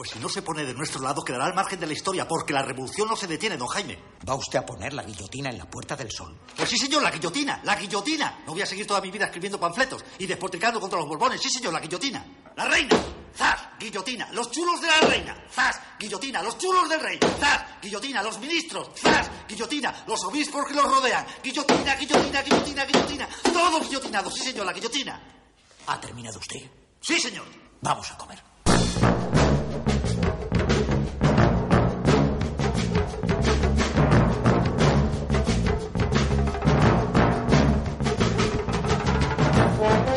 Pues si no se pone de nuestro lado, quedará al margen de la historia, porque la revolución no se detiene, don Jaime. ¿Va usted a poner la guillotina en la Puerta del Sol? Pues sí, señor, la guillotina, la guillotina. No voy a seguir toda mi vida escribiendo panfletos y despotricando contra los borbones. Sí, señor, la guillotina. La reina. ¡Zas! Guillotina. Los chulos de la reina. ¡Zas! Guillotina. Los chulos del rey. ¡Zas! Guillotina. Los ministros. ¡Zas! Guillotina. Los obispos que los rodean. Guillotina, guillotina, guillotina, guillotina. Todos guillotinados. Sí, señor, la guillotina. ¿Ha terminado usted? Sí, señor. Vamos a comer.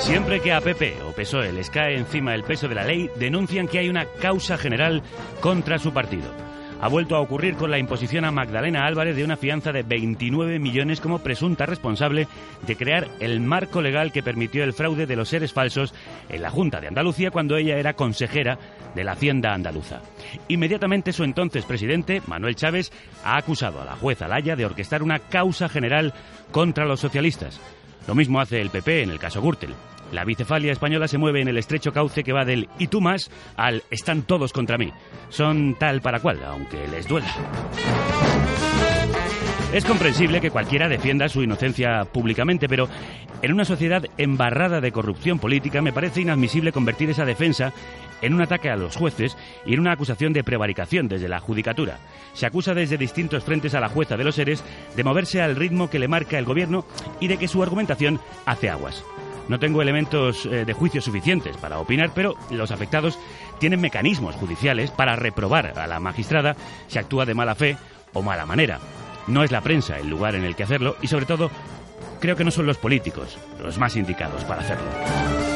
Siempre que a PP o PSOE les cae encima el peso de la ley, denuncian que hay una causa general contra su partido. Ha vuelto a ocurrir con la imposición a Magdalena Álvarez de una fianza de 29 millones como presunta responsable de crear el marco legal que permitió el fraude de los seres falsos en la Junta de Andalucía cuando ella era consejera de la Hacienda andaluza. Inmediatamente su entonces presidente, Manuel Chávez, ha acusado a la jueza Laya de orquestar una causa general contra los socialistas. Lo mismo hace el PP en el caso Gürtel. La bicefalia española se mueve en el estrecho cauce que va del y tú más al están todos contra mí. Son tal para cual, aunque les duela. Es comprensible que cualquiera defienda su inocencia públicamente, pero en una sociedad embarrada de corrupción política me parece inadmisible convertir esa defensa en un ataque a los jueces y en una acusación de prevaricación desde la judicatura. Se acusa desde distintos frentes a la jueza de los seres de moverse al ritmo que le marca el gobierno y de que su argumentación hace aguas. No tengo elementos eh, de juicio suficientes para opinar, pero los afectados tienen mecanismos judiciales para reprobar a la magistrada si actúa de mala fe o mala manera. No es la prensa el lugar en el que hacerlo y, sobre todo, creo que no son los políticos los más indicados para hacerlo.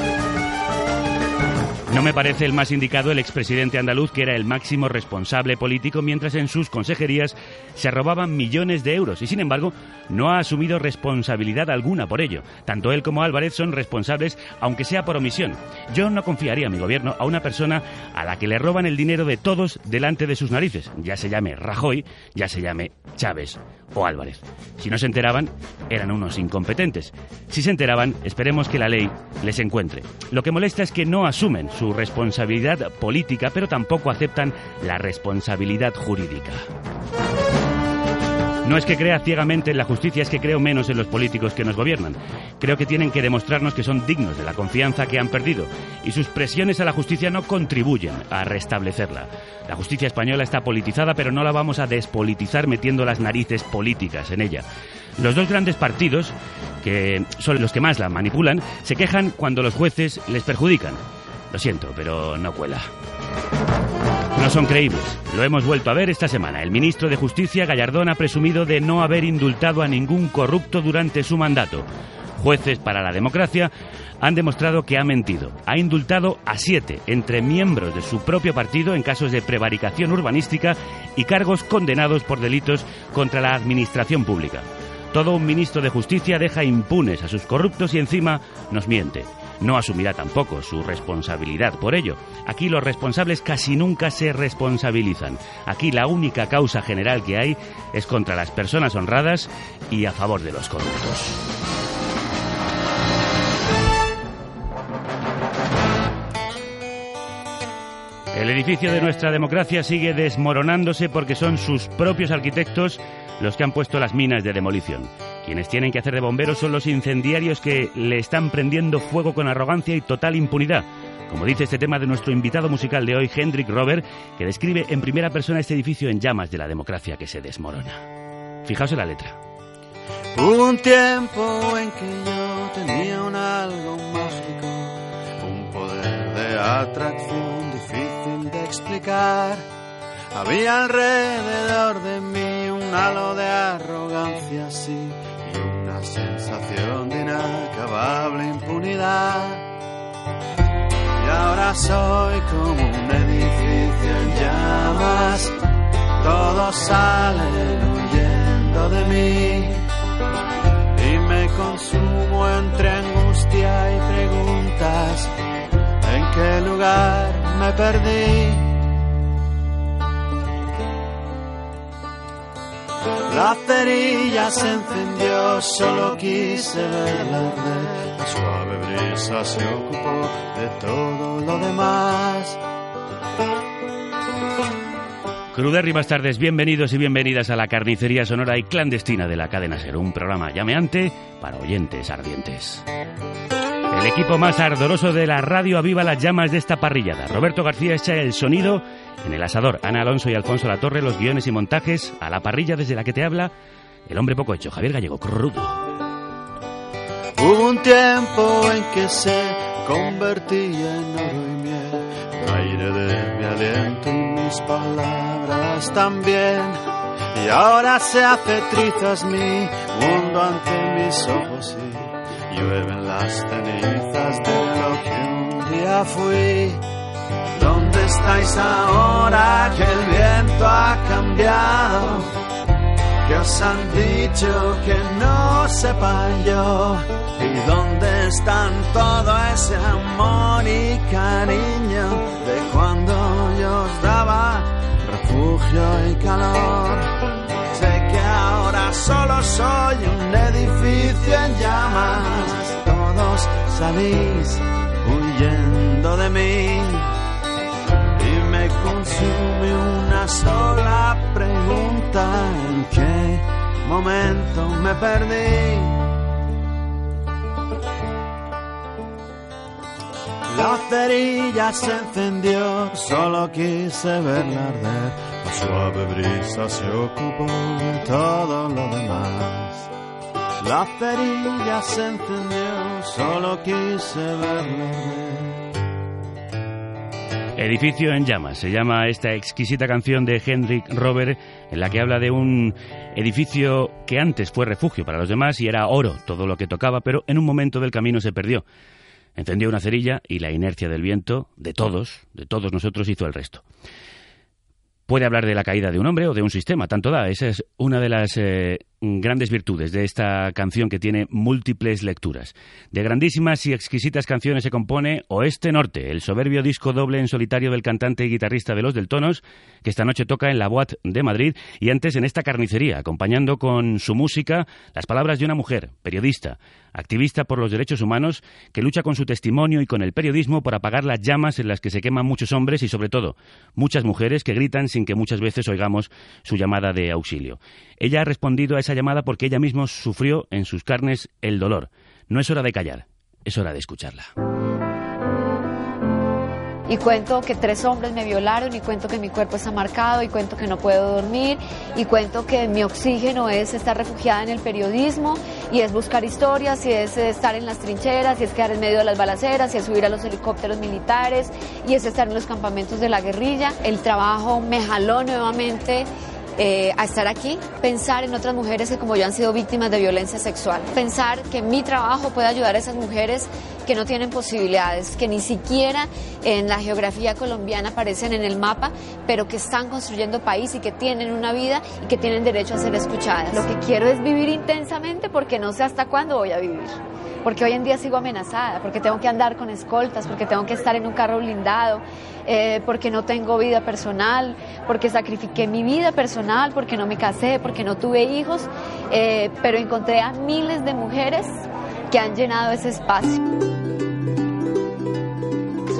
No me parece el más indicado el expresidente andaluz, que era el máximo responsable político, mientras en sus consejerías se robaban millones de euros y, sin embargo, no ha asumido responsabilidad alguna por ello. Tanto él como Álvarez son responsables, aunque sea por omisión. Yo no confiaría mi gobierno a una persona a la que le roban el dinero de todos delante de sus narices, ya se llame Rajoy, ya se llame Chávez o Álvarez. Si no se enteraban, eran unos incompetentes. Si se enteraban, esperemos que la ley les encuentre. Lo que molesta es que no asumen su responsabilidad política, pero tampoco aceptan la responsabilidad jurídica. No es que crea ciegamente en la justicia, es que creo menos en los políticos que nos gobiernan. Creo que tienen que demostrarnos que son dignos de la confianza que han perdido y sus presiones a la justicia no contribuyen a restablecerla. La justicia española está politizada, pero no la vamos a despolitizar metiendo las narices políticas en ella. Los dos grandes partidos, que son los que más la manipulan, se quejan cuando los jueces les perjudican. Lo siento, pero no cuela. No son creíbles. Lo hemos vuelto a ver esta semana. El ministro de Justicia, Gallardón, ha presumido de no haber indultado a ningún corrupto durante su mandato. Jueces para la democracia han demostrado que ha mentido. Ha indultado a siete entre miembros de su propio partido en casos de prevaricación urbanística y cargos condenados por delitos contra la administración pública. Todo un ministro de Justicia deja impunes a sus corruptos y encima nos miente no asumirá tampoco su responsabilidad por ello. Aquí los responsables casi nunca se responsabilizan. Aquí la única causa general que hay es contra las personas honradas y a favor de los corruptos. El edificio de nuestra democracia sigue desmoronándose porque son sus propios arquitectos los que han puesto las minas de demolición. Quienes tienen que hacer de bomberos son los incendiarios que le están prendiendo fuego con arrogancia y total impunidad. Como dice este tema de nuestro invitado musical de hoy, Hendrik Robert, que describe en primera persona este edificio en llamas de la democracia que se desmorona. Fijaos en la letra. Un tiempo en que yo tenía un algo mágico, un poder de atracción difícil de explicar. Había alrededor de mí un halo de arrogancia, sí, sensación de inacabable impunidad. Y ahora soy como un edificio en llamas, todos salen huyendo de mí. Y me consumo entre angustia y preguntas, ¿en qué lugar me perdí? La cerilla se encendió, solo quise verla arder. La suave brisa se ocupó de todo lo demás. Crudérrimas tardes, bienvenidos y bienvenidas a la carnicería sonora y clandestina de la cadena Ser, un programa llameante para oyentes ardientes. El equipo más ardoroso de la radio aviva las llamas de esta parrillada. Roberto García echa el sonido en el asador. Ana Alonso y Alfonso Latorre los guiones y montajes. A la parrilla desde la que te habla el hombre poco hecho, Javier Gallego, crudo. Hubo un tiempo en que se convertía en oro y miel, el aire de mi aliento y mis palabras también. Y ahora se hace trizas mi mundo ante mis ojos y llueven las cenizas de lo que un día fui. ¿Dónde estáis ahora que el viento ha cambiado? que os han dicho que no sepa yo y dónde están todo ese amor y cariño de cuando yo os daba refugio y calor. Sé que ahora solo soy un edificio en llamas, todos salís huyendo de mí me consume una sola pregunta en qué momento me perdí. La cerilla se encendió, solo quise verla arder. La suave brisa se ocupó de todo lo demás. La cerilla se encendió, solo quise verla arder. Edificio en llamas, se llama esta exquisita canción de Hendrik Robert, en la que habla de un edificio que antes fue refugio para los demás y era oro todo lo que tocaba, pero en un momento del camino se perdió. Encendió una cerilla y la inercia del viento, de todos, de todos nosotros, hizo el resto. Puede hablar de la caída de un hombre o de un sistema, tanto da. Esa es una de las eh, grandes virtudes de esta canción que tiene múltiples lecturas. De grandísimas y exquisitas canciones se compone Oeste Norte, el soberbio disco doble en solitario del cantante y guitarrista de Los Deltonos, que esta noche toca en la Boat de Madrid y antes en esta carnicería, acompañando con su música las palabras de una mujer, periodista, activista por los derechos humanos, que lucha con su testimonio y con el periodismo por apagar las llamas en las que se queman muchos hombres y sobre todo muchas mujeres que gritan sin que muchas veces oigamos su llamada de auxilio. Ella ha respondido a esa llamada porque ella misma sufrió en sus carnes el dolor. No es hora de callar, es hora de escucharla. Y cuento que tres hombres me violaron y cuento que mi cuerpo está marcado y cuento que no puedo dormir y cuento que mi oxígeno es estar refugiada en el periodismo y es buscar historias y es estar en las trincheras y es quedar en medio de las balaceras y es subir a los helicópteros militares y es estar en los campamentos de la guerrilla. El trabajo me jaló nuevamente eh, a estar aquí, pensar en otras mujeres que como yo han sido víctimas de violencia sexual, pensar que mi trabajo puede ayudar a esas mujeres que no tienen posibilidades, que ni siquiera en la geografía colombiana aparecen en el mapa, pero que están construyendo país y que tienen una vida y que tienen derecho a ser escuchadas. Lo que quiero es vivir intensamente porque no sé hasta cuándo voy a vivir porque hoy en día sigo amenazada, porque tengo que andar con escoltas, porque tengo que estar en un carro blindado, eh, porque no tengo vida personal, porque sacrifiqué mi vida personal, porque no me casé, porque no tuve hijos, eh, pero encontré a miles de mujeres que han llenado ese espacio.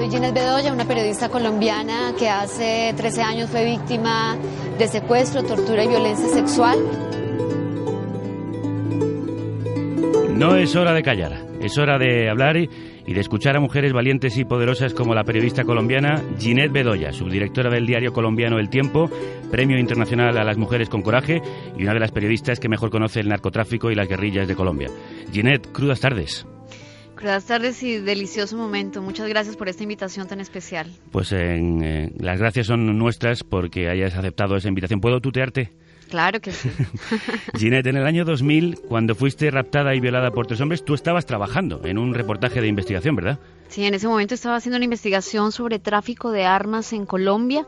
Soy Ginés Bedoya, una periodista colombiana que hace 13 años fue víctima de secuestro, tortura y violencia sexual. No es hora de callar, es hora de hablar y, de escuchar a mujeres valientes y poderosas como la periodista colombiana Ginette Bedoya, subdirectora del diario colombiano El Tiempo, Premio Internacional a las Mujeres con Coraje y una de las periodistas que mejor conoce el narcotráfico y las guerrillas de Colombia. Ginette, crudas tardes. Crudas tardes y delicioso momento. Muchas gracias por esta invitación tan especial. Pues eh, las gracias son nuestras porque hayas aceptado esa invitación. ¿Puedo tutearte? Claro que sí. Ginette, en el año 2000, cuando fuiste raptada y violada por tres hombres, tú estabas trabajando en un reportaje de investigación, ¿verdad? Sí, en ese momento estaba haciendo una investigación sobre tráfico de armas en Colombia,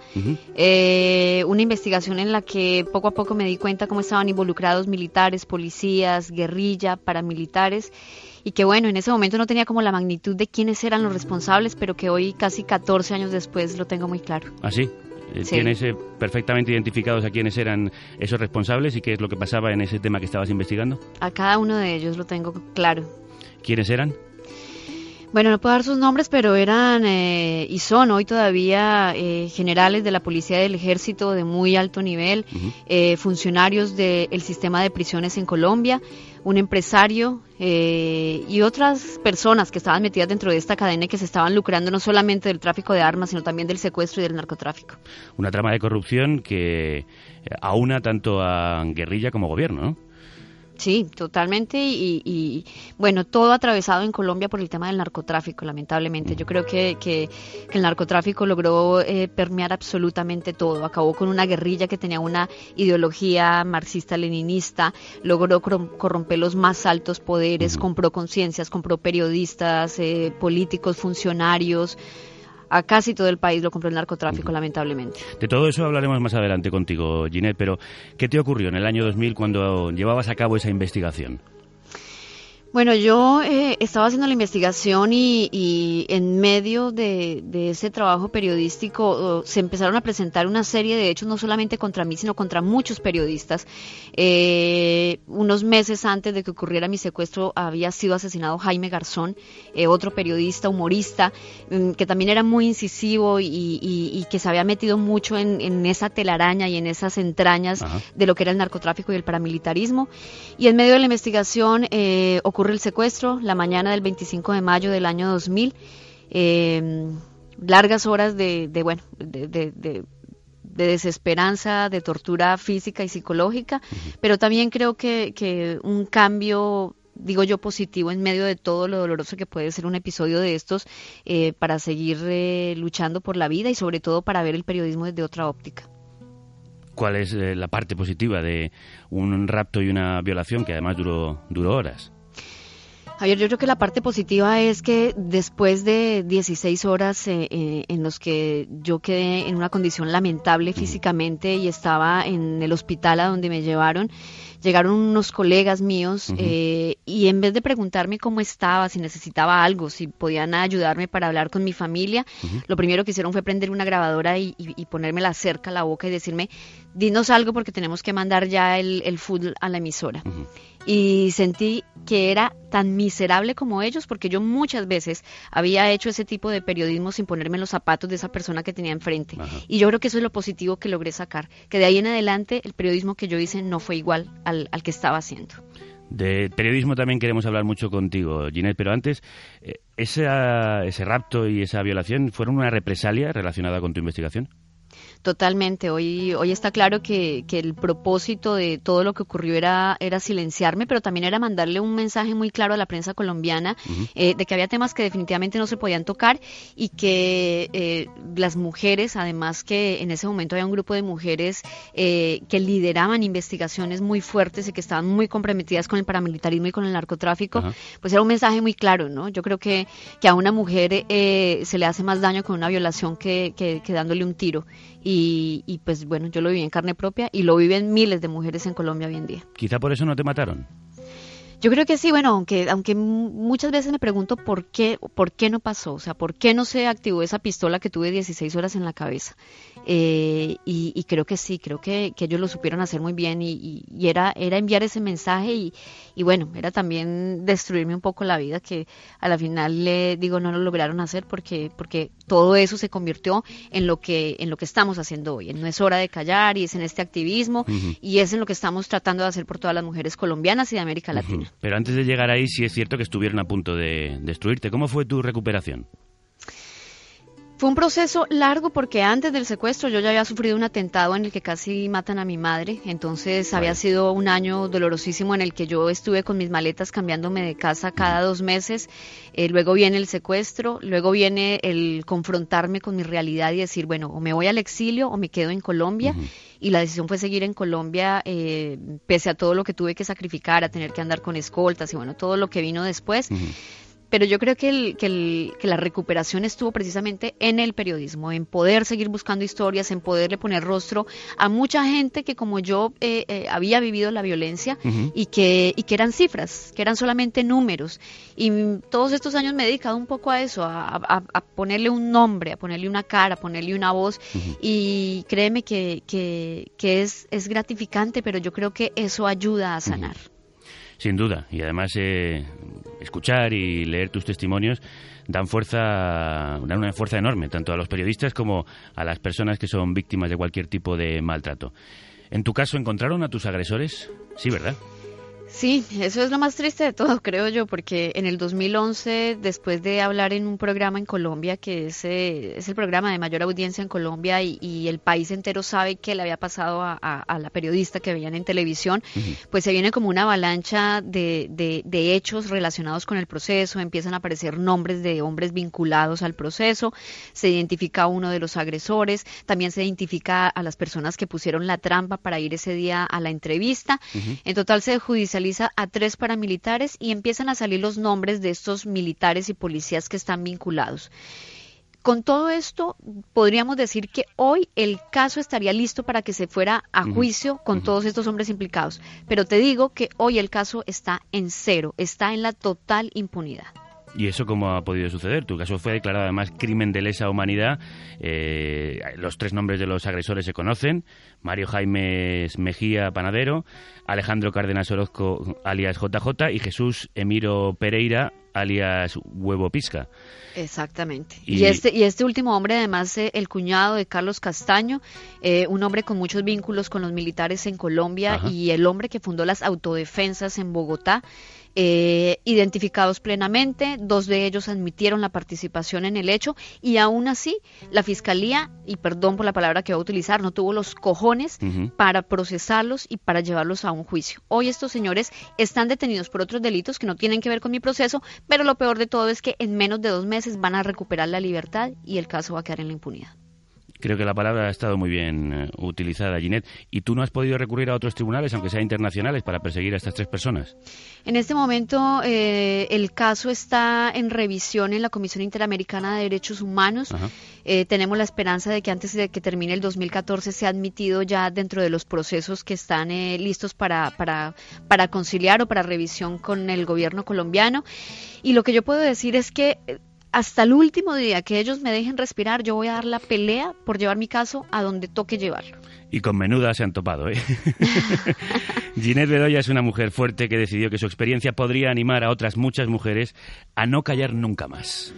eh, una investigación en la que poco a poco me di cuenta cómo estaban involucrados militares, policías, guerrilla, paramilitares, y que bueno, en ese momento no tenía como la magnitud de quiénes eran los responsables, pero que hoy, casi 14 años después, lo tengo muy claro. ¿Ah, sí? Eh, ¿Tienes eh, perfectamente identificados a quiénes eran esos responsables y qué es lo que pasaba en ese tema que estabas investigando? A cada uno de ellos lo tengo claro. ¿Quiénes eran? Bueno, no puedo dar sus nombres, pero eran eh, y son hoy todavía eh, generales de la policía del ejército de muy alto nivel, eh, funcionarios del sistema de prisiones en Colombia, un empresario y otras personas que estaban metidas dentro de esta cadena y que se estaban lucrando no solamente del tráfico de armas, sino también del secuestro y del narcotráfico. Una trama de corrupción que aúna tanto a guerrilla como gobierno, ¿no? Sí, totalmente. Y, bueno, todo atravesado en Colombia por el tema del narcotráfico, lamentablemente. Yo creo que, que, el narcotráfico logró eh, permear absolutamente todo. Acabó con una guerrilla que tenía una ideología marxista-leninista, logró corromper los más altos poderes, compró conciencias, compró periodistas, eh, políticos, funcionarios a casi todo el país lo compró el narcotráfico, lamentablemente. De todo eso hablaremos más adelante contigo, Ginette, pero ¿qué te ocurrió en el año 2000 cuando llevabas a cabo esa investigación? Bueno, yo eh, estaba haciendo la investigación y, en medio de, ese trabajo periodístico se empezaron a presentar una serie de hechos, no solamente contra mí, sino contra muchos periodistas. Eh, unos meses antes de que ocurriera mi secuestro había sido asesinado Jaime Garzón, eh, otro periodista, humorista, mm, que también era muy incisivo y, que se había metido mucho en, esa telaraña y en esas entrañas de lo que era el narcotráfico y el paramilitarismo. Y en medio de la investigación ocurrió ocurre el secuestro la mañana del 25 de mayo del año 2000. Em, largas horas de, bueno, de, desesperanza, de tortura física y psicológica, pero también creo que, un cambio digo yo, positivo en medio de todo lo doloroso que puede ser un episodio de estos eh, para seguir eh, luchando por la vida y sobre todo para ver el periodismo desde otra óptica. ¿Cuál es eh, la parte positiva de un rapto y una violación que además duró, duró horas? Javier, yo creo que la parte positiva es que después de 16 horas eh, eh, en los que yo quedé en una condición lamentable físicamente y estaba en el hospital a donde me llevaron, llegaron unos colegas míos eh, y en vez de preguntarme cómo estaba, si necesitaba algo, si podían ayudarme para hablar con mi familia, lo primero que hicieron fue prender una grabadora y, y, ponérmela cerca a la boca y decirme, dinos algo porque tenemos que mandar ya el, el food a la emisora y sentí que era tan miserable como ellos, porque yo muchas veces había hecho ese tipo de periodismo sin ponerme en los zapatos de esa persona que tenía enfrente. Y yo creo que eso es lo positivo que logré sacar, que de ahí en adelante el periodismo que yo hice no fue igual al, que estaba haciendo. De periodismo también queremos hablar mucho contigo, Ginette, pero antes, eh, ¿ese, ¿ese rapto y esa violación fueron una represalia relacionada con tu investigación? Totalmente. Hoy, hoy está claro que, que, el propósito de todo lo que ocurrió era, era silenciarme, pero también era mandarle un mensaje muy claro a la prensa colombiana eh, de que había temas que definitivamente no se podían tocar y que eh, las mujeres, además que en ese momento había un grupo de mujeres eh, que lideraban investigaciones muy fuertes y que estaban muy comprometidas con el paramilitarismo y con el narcotráfico, pues era un mensaje muy claro, ¿no? Yo creo que, que a una mujer se le hace más daño con una violación que, que, que dándole un tiro. Y, pues bueno, yo lo viví en carne propia y lo viven miles de mujeres en Colombia hoy en día. Quizá por eso no te mataron. Yo creo que sí, bueno, aunque, aunque muchas veces me pregunto por qué, por qué no pasó, o sea, por qué no se activó esa pistola que tuve 16 horas en la cabeza. Eh, y, creo que sí, creo que, ellos lo supieron hacer muy bien y, era, era enviar ese mensaje y, bueno, era también destruirme un poco la vida que a la final le digo no lo lograron hacer porque, porque todo eso se convirtió en lo que, en lo que estamos haciendo hoy. No es hora de callar y es en este activismo y es en lo que estamos tratando de hacer por todas las mujeres colombianas y de América Latina. Pero antes de llegar ahí, sí es cierto que estuvieron a punto de destruirte. ¿Cómo fue tu recuperación? Fue un proceso largo porque antes del secuestro yo ya había sufrido un atentado en el que casi matan a mi madre, entonces había sido un año dolorosísimo en el que yo estuve con mis maletas cambiándome de casa cada dos meses, eh, luego viene el secuestro, luego viene el confrontarme con mi realidad y decir, bueno, o me voy al exilio o me quedo en Colombia. Y la decisión fue seguir en Colombia, eh, pese a todo lo que tuve que sacrificar, a tener que andar con escoltas y bueno, todo lo que vino después pero yo creo que, el, que, el, que, la recuperación estuvo precisamente en el periodismo, en poder seguir buscando historias, en poderle poner rostro a mucha gente que como yo eh, eh, había vivido la violencia y, que, y que eran cifras, que eran solamente números. Y todos estos años me he dedicado un poco a eso, a, ponerle un nombre, a ponerle una cara, a ponerle una voz. Y créeme que, que, es, es gratificante, pero yo creo que eso ayuda a sanar. Sin duda, y además eh, escuchar y leer tus testimonios dan fuerza, dan una fuerza enorme, tanto a los periodistas como a las personas que son víctimas de cualquier tipo de maltrato. En tu caso, ¿encontraron a tus agresores? Sí, ¿verdad? Sí, eso es lo más triste de todo, creo yo, porque en el 2011, después de hablar en un programa en Colombia, que es, eh, es el programa de mayor audiencia en Colombia y, el país entero sabe que le había pasado a, la periodista que veían en televisión, pues se viene como una avalancha de, de, hechos relacionados con el proceso, empiezan a aparecer nombres de hombres vinculados al proceso, se identifica a uno de los agresores, también se identifica a las personas que pusieron la trampa para ir ese día a la entrevista. En total se judicializa a tres paramilitares y empiezan a salir los nombres de estos militares y policías que están vinculados. Con todo esto, podríamos decir que hoy el caso estaría listo para que se fuera a juicio con todos estos hombres implicados. Pero te digo que hoy el caso está en cero, está en la total impunidad. ¿Y eso cómo ha podido suceder? Tu caso fue declarado además crimen de lesa humanidad. Eh, los tres nombres de los agresores se conocen. Mario Jaime Mejía Panadero, Alejandro Cárdenas Orozco, alias JJ, y Jesús Emiro Pereira, alias Huevo Pisca. Exactamente. Y, este, y este último hombre, además, eh, el cuñado de Carlos Castaño, eh, un hombre con muchos vínculos con los militares en Colombia y el hombre que fundó las autodefensas en Bogotá. Eh, identificados plenamente, dos de ellos admitieron la participación en el hecho y aún así la Fiscalía, y perdón por la palabra que voy a utilizar, no tuvo los cojones para procesarlos y para llevarlos a un juicio. Hoy estos señores están detenidos por otros delitos que no tienen que ver con mi proceso, pero lo peor de todo es que en menos de dos meses van a recuperar la libertad y el caso va a quedar en la impunidad. Creo que la palabra ha estado muy bien eh, utilizada, Ginette. ¿Y tú no has podido recurrir a otros tribunales, aunque sean internacionales, para perseguir a estas tres personas? En este momento eh, el caso está en revisión en la Comisión Interamericana de Derechos Humanos. Eh, tenemos la esperanza de que antes de que termine el 2014 sea admitido ya dentro de los procesos que están listos para, para, para conciliar o para revisión con el gobierno colombiano. Y lo que yo puedo decir es que hasta el último día que ellos me dejen respirar, yo voy a dar la pelea por llevar mi caso a donde toque llevarlo. Y con menuda se han topado, ¿eh? Ginette Bedoya es una mujer fuerte que decidió que su experiencia podría animar a otras muchas mujeres a no callar nunca más.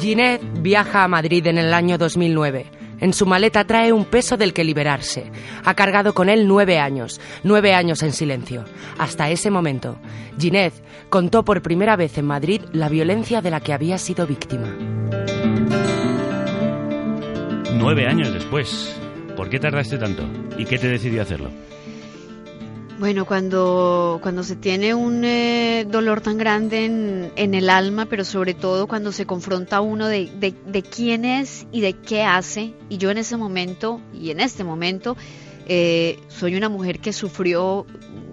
Ginette viaja a Madrid en el año 2009 en su maleta trae un peso del que liberarse. Ha cargado con él nueve años, nueve años en silencio. Hasta ese momento, Ginette contó por primera vez en Madrid la violencia de la que había sido víctima. Nueve años después. ¿Por qué tardaste tanto? ¿Y qué te decidió hacerlo? Bueno, cuando, cuando se tiene un eh, dolor tan grande en, en, el alma, pero sobre todo cuando se confronta uno de, de, quién es y de qué hace, y yo en ese momento, y en este momento, eh, soy una mujer que sufrió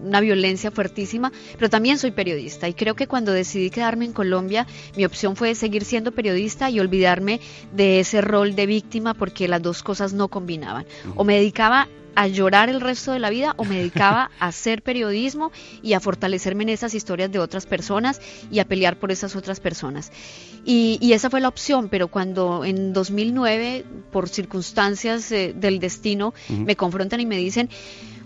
una violencia fuertísima, pero también soy periodista y creo que cuando decidí quedarme en Colombia, mi opción fue seguir siendo periodista y olvidarme de ese rol de víctima porque las dos cosas no combinaban. O me dedicaba a llorar el resto de la vida o me dedicaba a hacer periodismo y a fortalecerme en esas historias de otras personas y a pelear por esas otras personas. Y, esa fue la opción, pero cuando en 2009, por circunstancias eh, del destino, me confrontan y me dicen,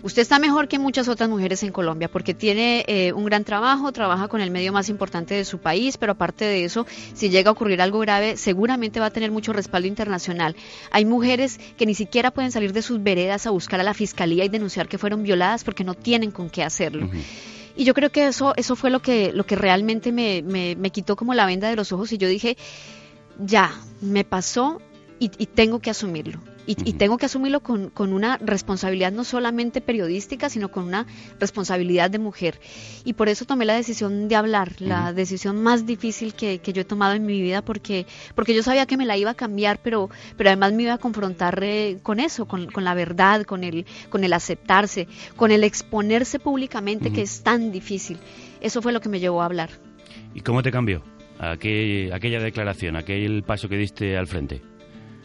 Usted está mejor que muchas otras mujeres en Colombia porque tiene eh, un gran trabajo, trabaja con el medio más importante de su país, pero aparte de eso, si llega a ocurrir algo grave, seguramente va a tener mucho respaldo internacional. Hay mujeres que ni siquiera pueden salir de sus veredas a buscar a la fiscalía y denunciar que fueron violadas porque no tienen con qué hacerlo. Y yo creo que eso, eso fue lo que, lo que realmente me, me, quitó como la venda de los ojos y yo dije, ya, me pasó y tengo que asumirlo. Y, tengo que asumirlo con, una responsabilidad no solamente periodística, sino con una responsabilidad de mujer. Y por eso tomé la decisión de hablar, la decisión más difícil que, yo he tomado en mi vida, porque, porque yo sabía que me la iba a cambiar, pero, pero además me iba a confrontar eh, con eso, con, la verdad, con el, con el aceptarse, con el exponerse públicamente, que es tan difícil. Eso fue lo que me llevó a hablar. ¿Y cómo te cambió aquella declaración, aquel paso que diste al frente?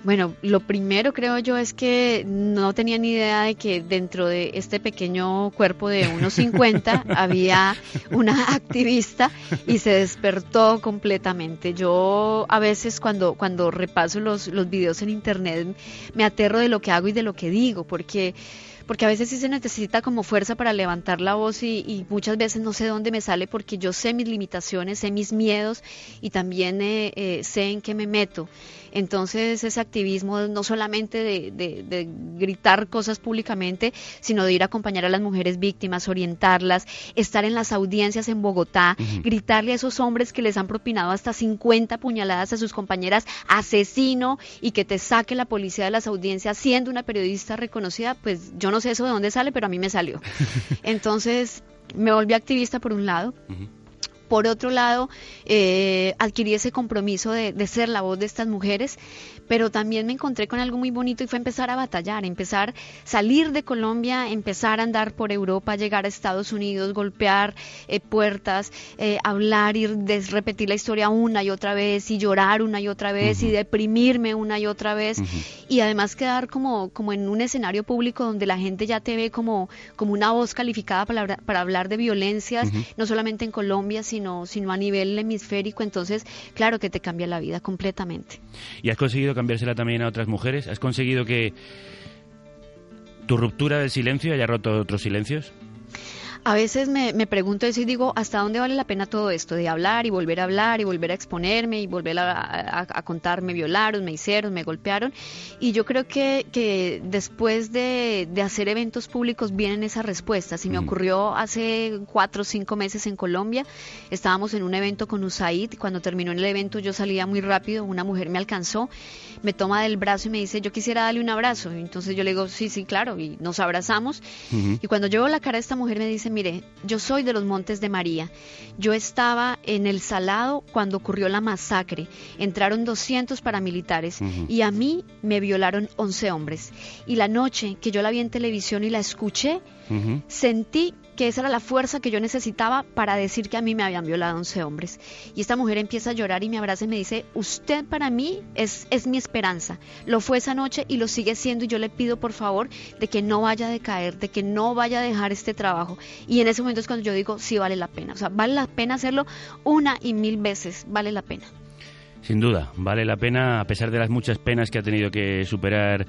Bueno, lo primero creo yo es que no tenía ni idea de que dentro de este pequeño cuerpo de unos 50 había una activista y se despertó completamente. Yo a veces cuando, cuando repaso los, los videos en internet me aterro de lo que hago y de lo que digo, porque porque a veces sí se necesita como fuerza para levantar la voz y, muchas veces no sé dónde me sale porque yo sé mis limitaciones, sé mis miedos y también eh, eh, sé en qué me meto. Entonces ese activismo no solamente de, gritar cosas públicamente, sino de ir a acompañar a las mujeres víctimas, orientarlas, estar en las audiencias en Bogotá, gritarle a esos hombres que les han propinado hasta 50 puñaladas a sus compañeras, asesino, y que te saque la policía de las audiencias siendo una periodista reconocida, pues yo no sé eso de dónde sale, pero a mí me salió. Entonces me volví activista por un lado. Por otro lado, eh, adquirí ese compromiso de, de, ser la voz de estas mujeres pero también me encontré con algo muy bonito y fue empezar a batallar, empezar a salir de Colombia, empezar a andar por Europa, llegar a Estados Unidos, golpear eh, puertas, eh, hablar y repetir la historia una y otra vez y llorar una y otra vez y deprimirme una y otra vez y además quedar como, como en un escenario público donde la gente ya te ve como, como una voz calificada para, para hablar de violencias, no solamente en Colombia, sino, sino a nivel hemisférico, entonces claro que te cambia la vida completamente. ¿Y has conseguido cambiársela también a otras mujeres? ¿Has conseguido que tu ruptura del silencio haya roto otros silencios? A veces me, pregunto eso y digo, ¿hasta dónde vale la pena todo esto? De hablar y volver a hablar y volver a exponerme y volver a, contar, me violaron, me hicieron, me golpearon. Y yo creo que, que después de, hacer eventos públicos vienen esas respuestas. Y me ocurrió hace cuatro o cinco meses en Colombia. Estábamos en un evento con USAID. Cuando terminó el evento yo salía muy rápido. Una mujer me alcanzó, me toma del brazo y me dice, yo quisiera darle un abrazo. entonces yo le digo, sí, sí, claro. Y nos abrazamos. Y cuando veo la cara de esta mujer me dice, mire, yo soy de los Montes de María. Yo estaba en el Salado cuando ocurrió la masacre. Entraron 200 paramilitares y a mí me violaron 11 hombres. Y la noche que yo la vi en televisión y la escuché, sentí que esa era la fuerza que yo necesitaba para decir que a mí me habían violado 11 hombres. Y esta mujer empieza a llorar y me abraza y me dice, usted para mí es, es mi esperanza. Lo fue esa noche y lo sigue siendo y yo le pido por favor de que no vaya a decaer, de que no vaya a dejar este trabajo. Y en ese momento es cuando yo digo, sí vale la pena. O sea, vale la pena hacerlo una y mil veces, vale la pena. Sin duda, vale la pena a pesar de las muchas penas que ha tenido que superar.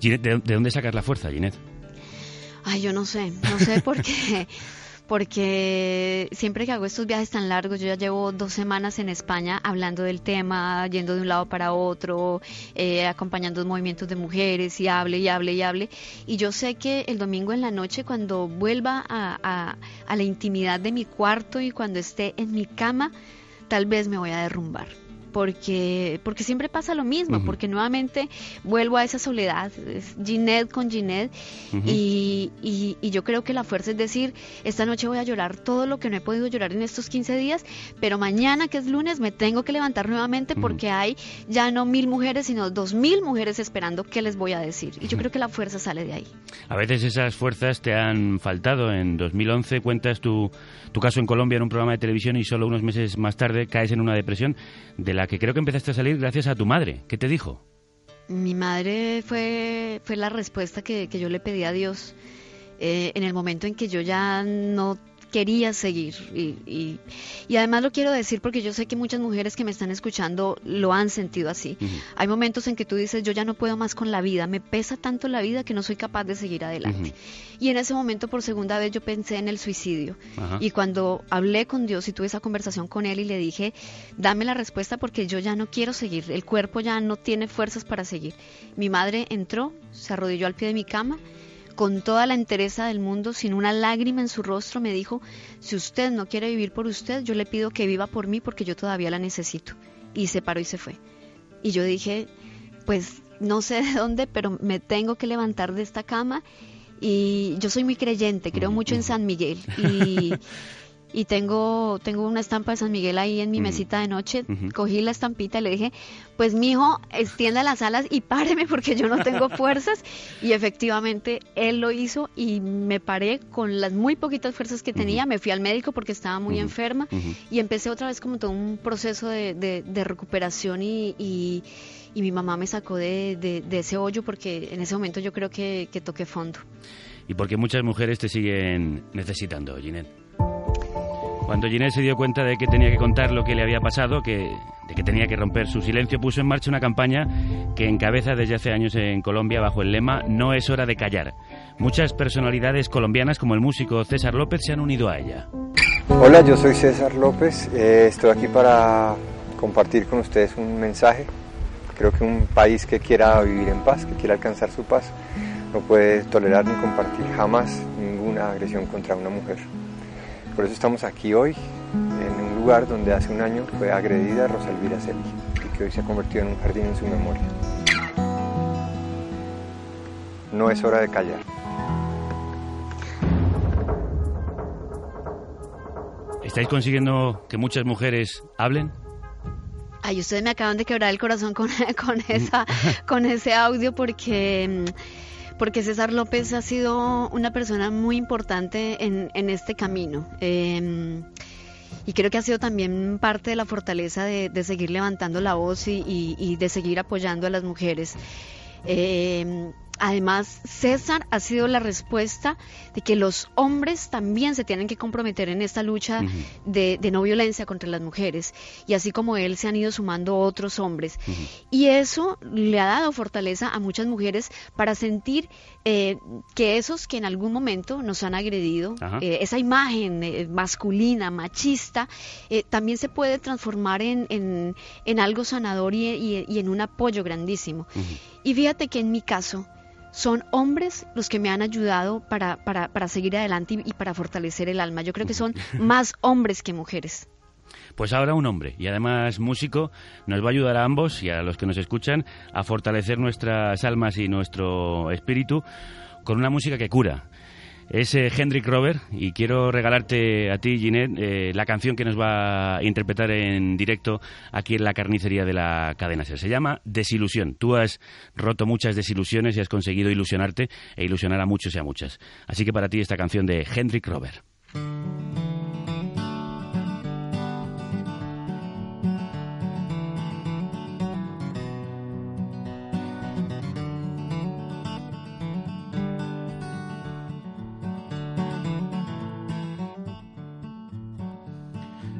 ¿de, dónde sacas la fuerza, Ginette? Ay, yo no sé, no sé por qué. porque siempre que hago estos viajes tan largos, yo ya llevo dos semanas en España hablando del tema, yendo de un lado para otro, eh, acompañando movimientos de mujeres y hable y hable y hable. Y yo sé que el domingo en la noche, cuando vuelva a, a la intimidad de mi cuarto y cuando esté en mi cama, tal vez me voy a derrumbar porque, porque siempre pasa lo mismo, porque nuevamente vuelvo a esa soledad, es Ginette con Ginette, y, y, yo creo que la fuerza es decir, esta noche voy a llorar todo lo que no he podido llorar en estos 15 días, pero mañana que es lunes me tengo que levantar nuevamente porque hay ya no mil mujeres, sino dos mil mujeres esperando qué les voy a decir, y yo creo que la fuerza sale de ahí. A veces esas fuerzas te han faltado, en 2011 cuentas tu, tu caso en Colombia en un programa de televisión y solo unos meses más tarde caes en una depresión. De la que creo que empezaste a salir gracias a tu madre. ¿Qué te dijo? Mi madre fue, fue la respuesta que, yo le pedí a Dios eh, en el momento en que yo ya no quería seguir. Y, y, además lo quiero decir porque yo sé que muchas mujeres que me están escuchando lo han sentido así. Hay momentos en que tú dices, yo ya no puedo más con la vida, me pesa tanto la vida que no soy capaz de seguir adelante. Y en ese momento por segunda vez yo pensé en el suicidio. Y cuando hablé con Dios y tuve esa conversación con Él y le dije, dame la respuesta porque yo ya no quiero seguir, el cuerpo ya no tiene fuerzas para seguir. Mi madre entró, se arrodilló al pie de mi cama con toda la entereza del mundo, sin una lágrima en su rostro, me dijo, si usted no quiere vivir por usted, yo le pido que viva por mí porque yo todavía la necesito. Y se paró y se fue. Y yo dije, pues no sé de dónde, pero me tengo que levantar de esta cama. Y yo soy muy creyente, creo mucho en San Miguel. Y, y tengo, tengo una estampa de San Miguel ahí en mi mesita de noche. Cogí la estampita y le dije, pues mi hijo, extienda las alas y páreme porque yo no tengo fuerzas. y efectivamente él lo hizo y me paré con las muy poquitas fuerzas que tenía. Me fui al médico porque estaba muy enferma y empecé otra vez como todo un proceso de, recuperación y, y, mi mamá me sacó de, ese hoyo porque en ese momento yo creo que, que toqué fondo. Y porque muchas mujeres te siguen necesitando, Ginette. Cuando Ginés se dio cuenta de que tenía que contar lo que le había pasado, que, de que tenía que romper su silencio, puso en marcha una campaña que encabeza desde hace años en Colombia bajo el lema No es hora de callar. Muchas personalidades colombianas como el músico César López se han unido a ella. Hola, yo soy César López, eh, estoy aquí para compartir con ustedes un mensaje. Creo que un país que quiera vivir en paz, que quiera alcanzar su paz, no puede tolerar ni compartir jamás ninguna agresión contra una mujer. Por eso estamos aquí hoy, en un lugar donde hace un año fue agredida Rosalvira Celi y que hoy se ha convertido en un jardín en su memoria. No es hora de callar. ¿Estáis consiguiendo que muchas mujeres hablen? Ay, ustedes me acaban de quebrar el corazón con, con, esa, con ese audio porque mm, porque César López ha sido una persona muy importante en, este camino. Em, y creo que ha sido también parte de la fortaleza de, seguir levantando la voz y, y, de seguir apoyando a las mujeres. Eh, Además, César ha sido la respuesta de que los hombres también se tienen que comprometer en esta lucha de, no violencia contra las mujeres. Y así como él, se han ido sumando otros hombres. Y eso le ha dado fortaleza a muchas mujeres para sentir eh, que esos que en algún momento nos han agredido, eh, esa imagen eh, masculina, machista, también se puede transformar en, en, algo sanador y, y, en un apoyo grandísimo. Y fíjate que en mi caso, son hombres los que me han ayudado para, para, para seguir adelante y, para fortalecer el alma. Yo creo que son más hombres que mujeres. Pues ahora un hombre y además músico nos va a ayudar a ambos y a los que nos escuchan a fortalecer nuestras almas y nuestro espíritu con una música que cura, es eh, Hendrik Rover y quiero regalarte a ti, Ginette, eh, la canción que nos va a interpretar en directo aquí en la carnicería de la cadena. Se llama Desilusión. Tú has roto muchas desilusiones y has conseguido ilusionarte e ilusionar a muchos y a muchas. Así que para ti esta canción de Hendrik Rover.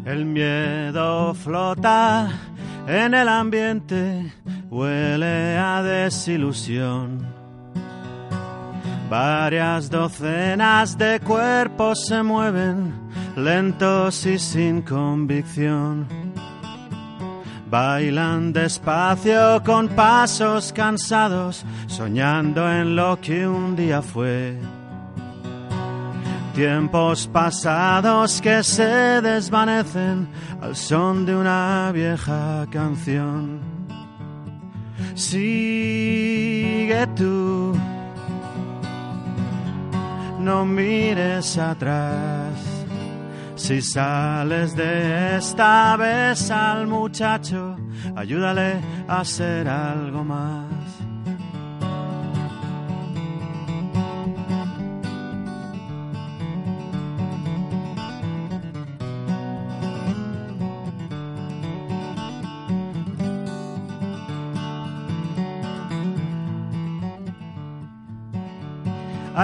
El miedo flota en el ambiente, huele a desilusión. Varias docenas de cuerpos se mueven, lentos y sin convicción. Bailan despacio con pasos cansados, soñando en lo que un día fue Tiempos pasados que se desvanecen al son de una vieja canción. Sigue tú, no mires atrás. Si sales de esta vez al muchacho, ayúdale a hacer algo más.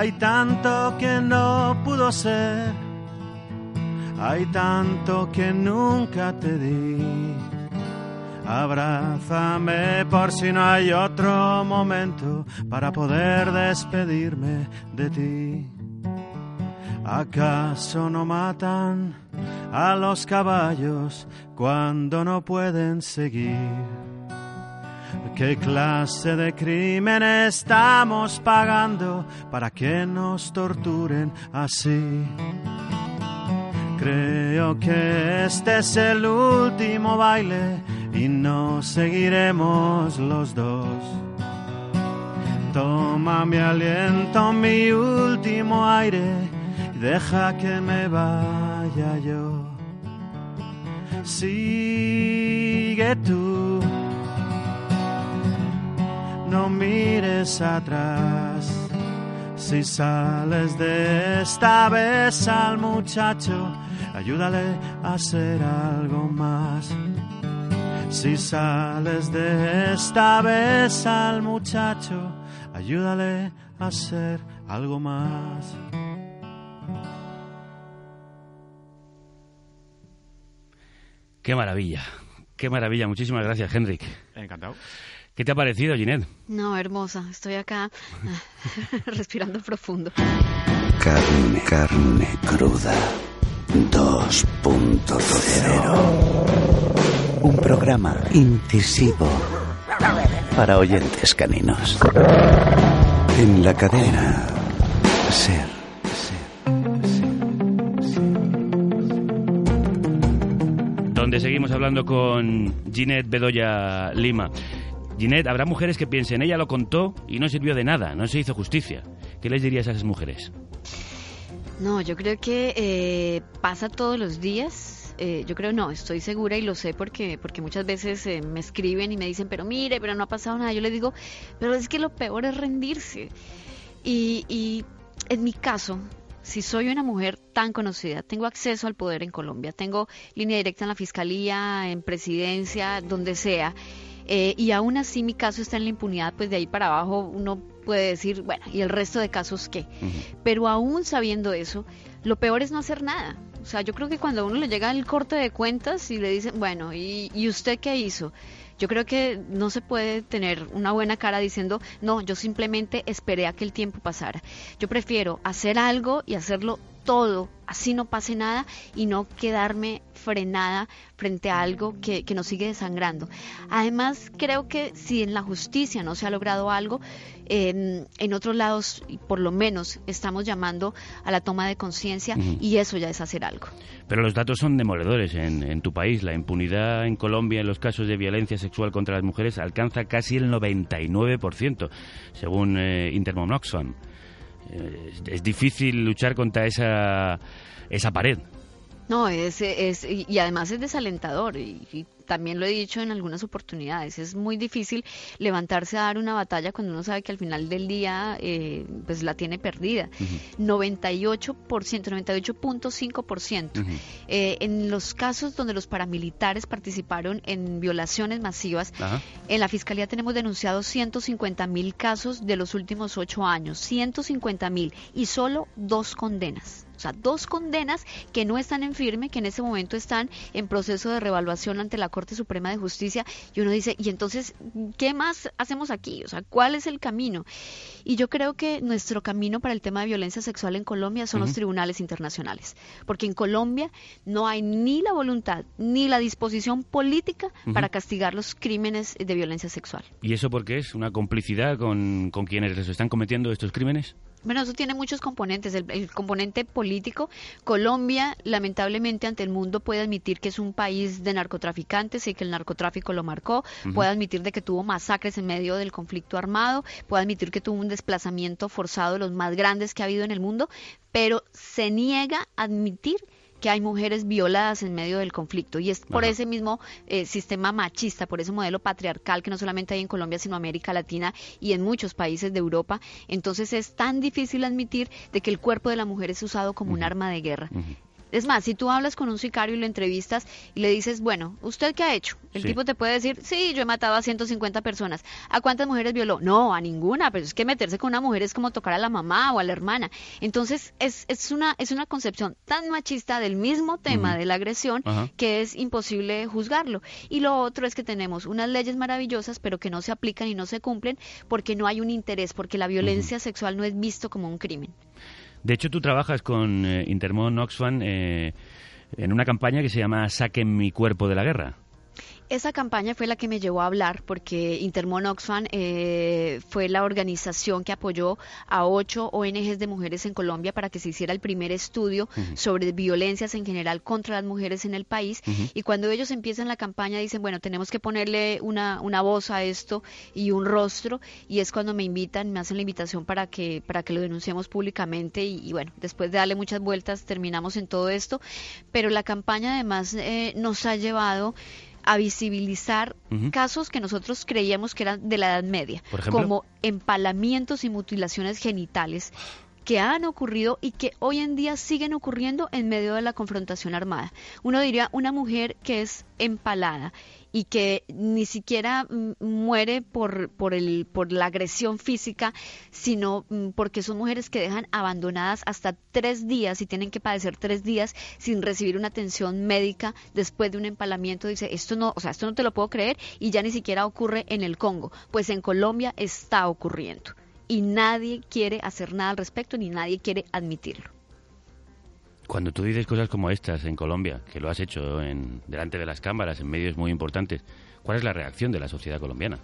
Hay tanto que no pudo ser, hay tanto que nunca te di. Abrázame por si no hay otro momento para poder despedirme de ti. ¿Acaso no matan a los caballos cuando no pueden seguir? ¿Qué clase de crimen estamos pagando para que nos torturen así? Creo que este es el último baile y nos seguiremos los dos. Toma mi aliento, mi último aire, deja que me vaya yo. Sigue tú, no mires atrás. Si sales de esta vez al muchacho, ayúdale a hacer algo más. Si sales de esta vez al muchacho, ayúdale a hacer algo más. Qué maravilla, qué maravilla. Muchísimas gracias, Henrik. Encantado. ¿Qué te ha parecido, Ginette? No, hermosa. Estoy acá respirando profundo. Carne, carne cruda. 2.0. Un programa incisivo para oyentes caninos. En la cadena Ser. Donde seguimos hablando con Ginette Bedoya Lima. Ginette, habrá mujeres que piensen, ella lo contó y no sirvió de nada, no se hizo justicia. ¿Qué les dirías a esas mujeres? No, yo creo que eh, pasa todos los días. Eh, yo creo no, estoy segura y lo sé porque, porque muchas veces eh, me escriben y me dicen, pero mire, pero no ha pasado nada. Yo les digo, pero es que lo peor es rendirse. Y, y en mi caso, si soy una mujer tan conocida, tengo acceso al poder en Colombia, tengo línea directa en la fiscalía, en presidencia, donde sea, eh, y aún así mi caso está en la impunidad, pues de ahí para abajo uno puede decir, bueno, ¿y el resto de casos qué? Pero aún sabiendo eso, lo peor es no hacer nada. O sea, yo creo que cuando a uno le llega el corte de cuentas y le dicen, bueno, ¿y, y usted qué hizo? Yo creo que no se puede tener una buena cara diciendo, no, yo simplemente esperé a que el tiempo pasara. Yo prefiero hacer algo y hacerlo todo, así no pase nada y no quedarme frenada frente a algo que, que nos sigue desangrando. Además, creo que si en la justicia no se ha logrado algo, eh, en otros lados, por lo menos, estamos llamando a la toma de conciencia y eso ya es hacer algo. Pero los datos son demoledores en, en, tu país. La impunidad en Colombia en los casos de violencia sexual contra las mujeres alcanza casi el 99%, según eh, Intermon Oxfam. Eh, es difícil luchar contra esa, esa pared. No, es, es, y además es desalentador y, y, también lo he dicho en algunas oportunidades, es muy difícil levantarse a dar una batalla cuando uno sabe que al final del día eh, pues la tiene perdida. Uh -huh. 98%, 98.5%. Uh -huh. eh, en los casos donde los paramilitares participaron en violaciones masivas, uh -huh. en la Fiscalía tenemos denunciados 150 mil casos de los últimos ocho años, 150 mil y solo dos condenas. O sea, dos condenas que no están en firme, que en ese momento están en proceso de revaluación ante la Corte Suprema de Justicia. Y uno dice, ¿y entonces qué más hacemos aquí? O sea, ¿cuál es el camino? Y yo creo que nuestro camino para el tema de violencia sexual en Colombia son uh -huh. los tribunales internacionales. Porque en Colombia no hay ni la voluntad ni la disposición política uh -huh. para castigar los crímenes de violencia sexual. ¿Y eso por qué es? ¿Una complicidad con, con quienes les están cometiendo estos crímenes? Bueno, eso tiene muchos componentes. El, el, componente político, Colombia, lamentablemente, ante el mundo puede admitir que es un país de narcotraficantes y que el narcotráfico lo marcó, uh -huh. puede admitir de que tuvo masacres en medio del conflicto armado, puede admitir que tuvo un desplazamiento forzado de los más grandes que ha habido en el mundo, pero se niega a admitir que hay mujeres violadas en medio del conflicto y es por Ajá. ese mismo eh, sistema machista, por ese modelo patriarcal que no solamente hay en Colombia sino América Latina y en muchos países de Europa, entonces es tan difícil admitir de que el cuerpo de la mujer es usado como uh -huh. un arma de guerra. Uh -huh. Es más, si tú hablas con un sicario y lo entrevistas y le dices, bueno, ¿usted qué ha hecho? El sí. tipo te puede decir, sí, yo he matado a 150 personas. ¿A cuántas mujeres violó? No, a ninguna, pero es que meterse con una mujer es como tocar a la mamá o a la hermana. Entonces, es, es, una, es una concepción tan machista del mismo tema uh -huh. de la agresión uh -huh. que es imposible juzgarlo. Y lo otro es que tenemos unas leyes maravillosas, pero que no se aplican y no se cumplen porque no hay un interés, porque la violencia uh -huh. sexual no es visto como un crimen. De hecho, tú trabajas con eh, Intermon Oxfam eh, en una campaña que se llama Saquen mi cuerpo de la guerra. Esa campaña fue la que me llevó a hablar porque Intermon Oxfam eh, fue la organización que apoyó a ocho ONGs de mujeres en Colombia para que se hiciera el primer estudio sobre violencias en general contra las mujeres en el país. Y cuando ellos empiezan la campaña dicen, bueno, tenemos que ponerle una, una voz a esto y un rostro. Y es cuando me invitan, me hacen la invitación para que, para que lo denunciemos públicamente. Y, bueno, después de darle muchas vueltas terminamos en todo esto. Pero la campaña además eh, nos ha llevado a visibilizar casos que nosotros creíamos que eran de la Edad Media, como empalamientos y mutilaciones genitales que han ocurrido y que hoy en día siguen ocurriendo en medio de la confrontación armada. Uno diría una mujer que es empalada y que ni siquiera mm, muere por, por, el, por la agresión física, sino mm, porque son mujeres que dejan abandonadas hasta tres días y tienen que padecer tres días sin recibir una atención médica después de un empalamiento. Dice, esto no, o sea, esto no te lo puedo creer y ya ni siquiera ocurre en el Congo. Pues en Colombia está ocurriendo y nadie quiere hacer nada al respecto ni nadie quiere admitirlo. Cuando tú dices cosas como estas en Colombia, que lo has hecho en, delante de las cámaras, en medios muy importantes, ¿cuál es la reacción de la sociedad colombiana?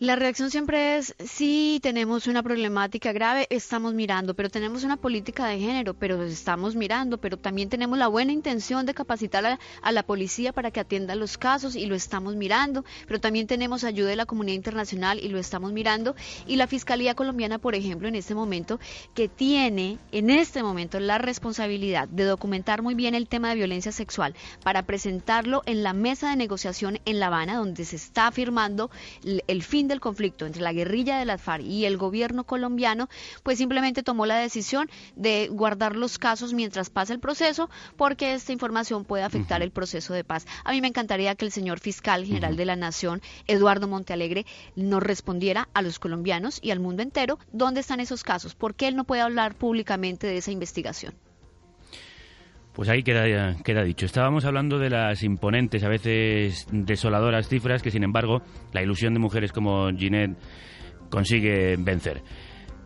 La reacción siempre es, sí, tenemos una problemática grave, estamos mirando, pero tenemos una política de género, pero estamos mirando, pero también tenemos la buena intención de capacitar a, la policía para que atienda los casos y lo estamos mirando, pero también tenemos ayuda de la comunidad internacional y lo estamos mirando. Y la Fiscalía colombiana, por ejemplo, en este momento, que tiene en este momento la responsabilidad de documentar muy bien el tema de violencia sexual para presentarlo en la mesa de negociación en La Habana, donde se está firmando el fin del conflicto entre la guerrilla de las FARC y el gobierno colombiano, pues simplemente tomó la decisión de guardar los casos mientras pasa el proceso, porque esta información puede afectar el proceso de paz. A mí me encantaría que el señor fiscal general de la Nación, Eduardo Montealegre, nos respondiera a los colombianos y al mundo entero dónde están esos casos, por qué él no puede hablar públicamente de esa investigación. Pues ahí queda, queda dicho. Estábamos hablando de las imponentes, a veces desoladoras cifras que, sin embargo, la ilusión de mujeres como Ginette consigue vencer.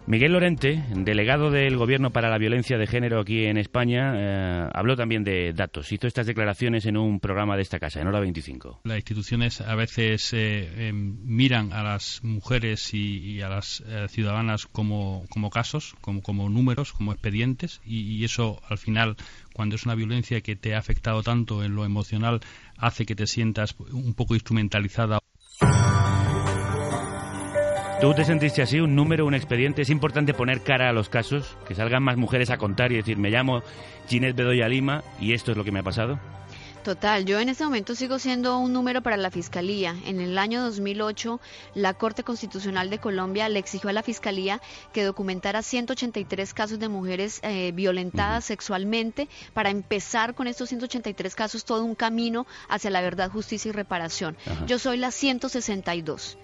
Miguel Lorente, delegado del Gobierno para la Violencia de Género aquí en España, eh, habló también de datos. Hizo estas declaraciones en un programa de esta casa, en Hora 25. Las instituciones a veces eh, em, miran a las mujeres y, a las eh, ciudadanas como, como casos, como, como números, como expedientes, y eso al final, cuando es una violencia que te ha afectado tanto en lo emocional, hace que te sientas un poco instrumentalizada. ¿Tú te sentiste así? ¿Un número, un expediente? ¿Es importante poner cara a los casos? ¿Que salgan más mujeres a contar y decir, me llamo Ginette Bedoya Lima y esto es lo que me ha pasado? Total, yo en este momento sigo siendo un número para la Fiscalía. En el año 2008, la Corte Constitucional de Colombia le exigió a la Fiscalía que documentara 183 casos de mujeres eh, violentadas sexualmente para empezar con estos 183 casos todo un camino hacia la verdad, justicia y reparación. Yo soy la 162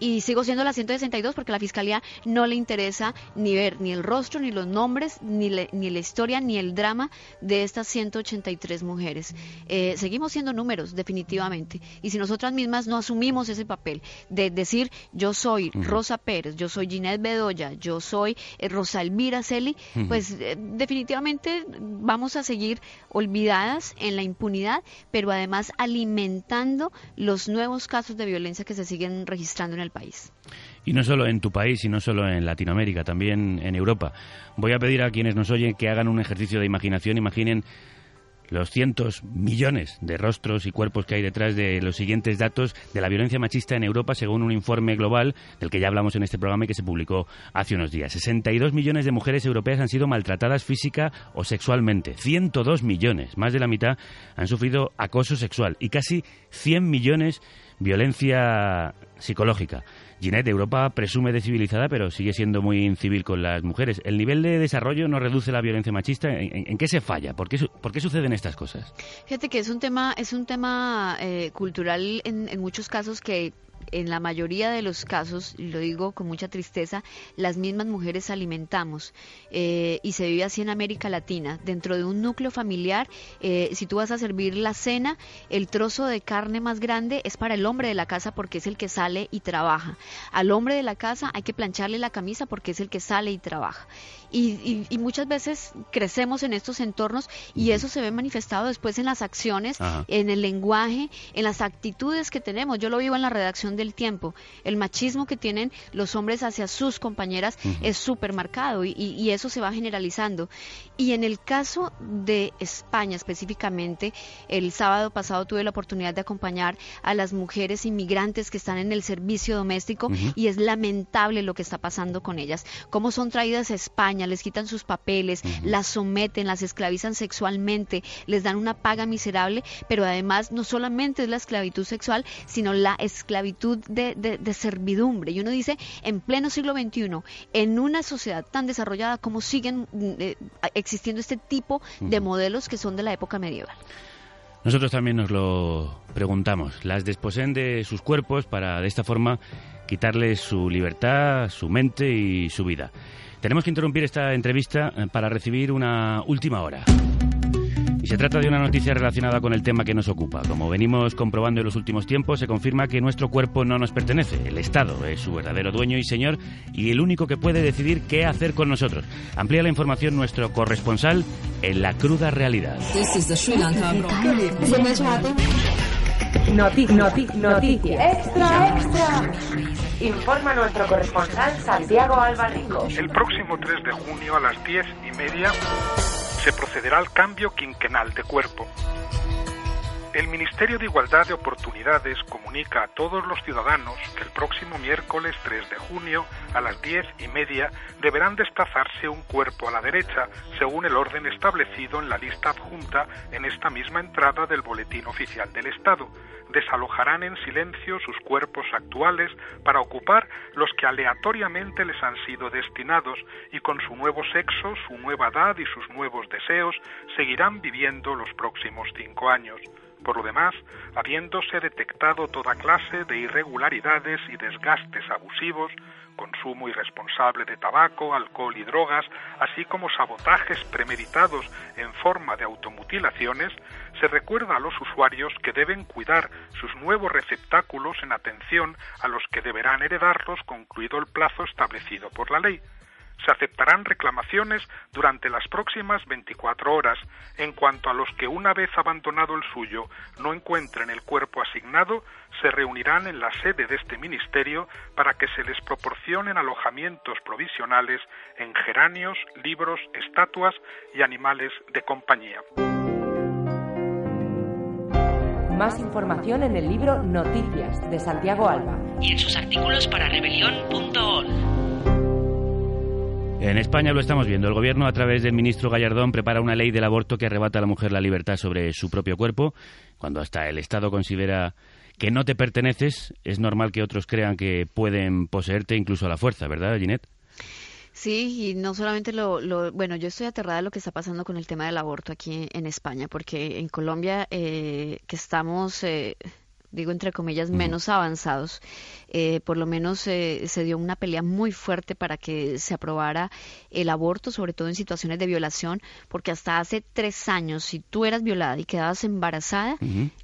y sigo siendo la 162 porque a la fiscalía no le interesa ni ver ni el rostro, ni los nombres, ni, ni la historia, ni el drama de estas 183 mujeres. Eh, seguimos siendo números, definitivamente. Y si nosotras mismas no asumimos ese papel de decir yo soy Rosa Pérez, yo soy Ginette Bedoya, yo soy eh, Rosa Elvira Celi, pues eh, definitivamente vamos a seguir olvidadas en la impunidad, pero además alimentando los nuevos casos de violencia que se siguen registrando en el país. Y no solo en tu país y no solo en Latinoamérica, también en Europa. Voy a pedir a quienes nos oyen que hagan un ejercicio de imaginación. Imaginen los cientos, millones de rostros y cuerpos que hay detrás de los siguientes datos de la violencia machista en Europa, según un informe global del que ya hablamos en este programa y que se publicó hace unos días. 62 millones de mujeres europeas han sido maltratadas física o sexualmente. 102 millones, más de la mitad, han sufrido acoso sexual y casi 100 millones violencia psicológica. Ginette, Europa presume de civilizada, pero sigue siendo muy incivil con las mujeres. ¿El nivel de desarrollo no reduce la violencia machista? ¿En, qué se falla? ¿Por qué, ¿Por qué, suceden estas cosas? Fíjate que es un tema, es un tema eh, cultural en, en muchos casos que en la mayoría de los casos, lo digo con mucha tristeza, las mismas mujeres alimentamos eh, y se vive así en América Latina. Dentro de un núcleo familiar, eh, si tú vas a servir la cena, el trozo de carne más grande es para el hombre de la casa porque es el que sale y trabaja. Al hombre de la casa hay que plancharle la camisa porque es el que sale y trabaja. Y, muchas veces crecemos en estos entornos y eso se ve manifestado después en las acciones, en el lenguaje, en las actitudes que tenemos. Yo lo vivo en la redacción del tiempo. El machismo que tienen los hombres hacia sus compañeras es súper marcado y, y, eso se va generalizando. Y en el caso de España específicamente, el sábado pasado tuve la oportunidad de acompañar a las mujeres inmigrantes que están en el servicio doméstico y es lamentable lo que está pasando con ellas. Cómo son traídas a España, les quitan sus papeles, las someten, las esclavizan sexualmente, les dan una paga miserable, pero además no solamente es la esclavitud sexual, sino la esclavitud de, servidumbre. Y uno dice, en pleno siglo XXI, en una sociedad tan desarrollada, ¿cómo siguen mm, eh, existiendo este tipo de modelos que son de la época medieval? Nosotros también nos lo preguntamos. Las desposen de sus cuerpos para, de esta forma, quitarles su libertad, su mente y su vida. Tenemos que interrumpir esta entrevista eh, para recibir una última hora. Y se trata de una noticia relacionada con el tema que nos ocupa. Como venimos comprobando en los últimos tiempos, se confirma que nuestro cuerpo no nos pertenece. El Estado es su verdadero dueño y señor y el único que puede decidir qué hacer con nosotros. Amplía la información nuestro corresponsal en la cruda realidad. Noticias. Extra, extra. Informa nuestro corresponsal Santiago Albarrico. El próximo 3 de junio a las 10 y media se procederá al cambio quinquenal de cuerpo. El Ministerio de Igualdad de Oportunidades comunica a todos los ciudadanos que el próximo miércoles 3 de junio a las diez y media deberán desplazarse un cuerpo a la derecha según el orden establecido en la lista adjunta en esta misma entrada del Boletín Oficial del Estado. Desalojarán en silencio sus cuerpos actuales para ocupar los que aleatoriamente les han sido destinados y con su nuevo sexo, su nueva edad y sus nuevos deseos seguirán viviendo los próximos cinco años. Por lo demás, habiéndose detectado toda clase de irregularidades y desgastes abusivos, consumo irresponsable de tabaco, alcohol y drogas, así como sabotajes premeditados en forma de automutilaciones, se recuerda a los usuarios que deben cuidar sus nuevos receptáculos en atención a los que deberán heredarlos concluido el plazo establecido por la ley se aceptarán reclamaciones durante las próximas 24 horas. En cuanto a los que una vez abandonado el suyo no encuentren el cuerpo asignado, se reunirán en la sede de este ministerio para que se les proporcionen alojamientos provisionales en geranios, libros, estatuas y animales de compañía. Más información en el libro Noticias de Santiago Alba y en sus artículos para rebelión.org. En España lo estamos viendo. El gobierno, a través del ministro Gallardón, prepara una ley del aborto que arrebata a la mujer la libertad sobre su propio cuerpo. Cuando hasta el Estado considera que no te perteneces, es normal que otros crean que pueden poseerte incluso a la fuerza, ¿verdad, Ginette? Sí, y no solamente lo, bueno, yo estoy aterrada de lo que está pasando con el tema del aborto aquí en, España, porque en Colombia, eh, que estamos eh, digo entre comillas, menos avanzados. Eh, por lo menos eh, se dio una pelea muy fuerte para que se aprobara el aborto, sobre todo en situaciones de violación, porque hasta hace tres años, si tú eras violada y quedabas embarazada,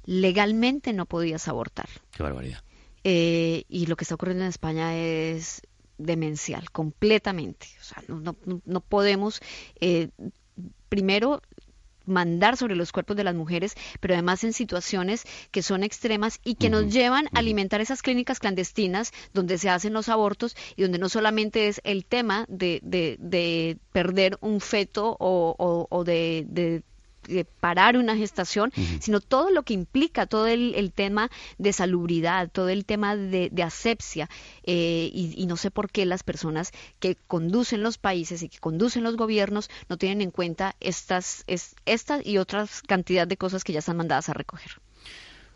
legalmente no podías abortar. Qué barbaridad. Eh, y lo que está ocurriendo en España es demencial, completamente. O sea, no, no, no podemos, primero, mandar sobre los cuerpos de las mujeres, pero además en situaciones que son extremas y que nos llevan a alimentar esas clínicas clandestinas donde se hacen los abortos y donde no solamente es el tema de, de, perder un feto o, o, de de parar una gestación, sino todo lo que implica, todo el, tema de salubridad, todo el tema de, asepsia. Eh, y, no sé por qué las personas que conducen los países y que conducen los gobiernos no tienen en cuenta estas, estas y otras cantidad de cosas que ya están mandadas a recoger.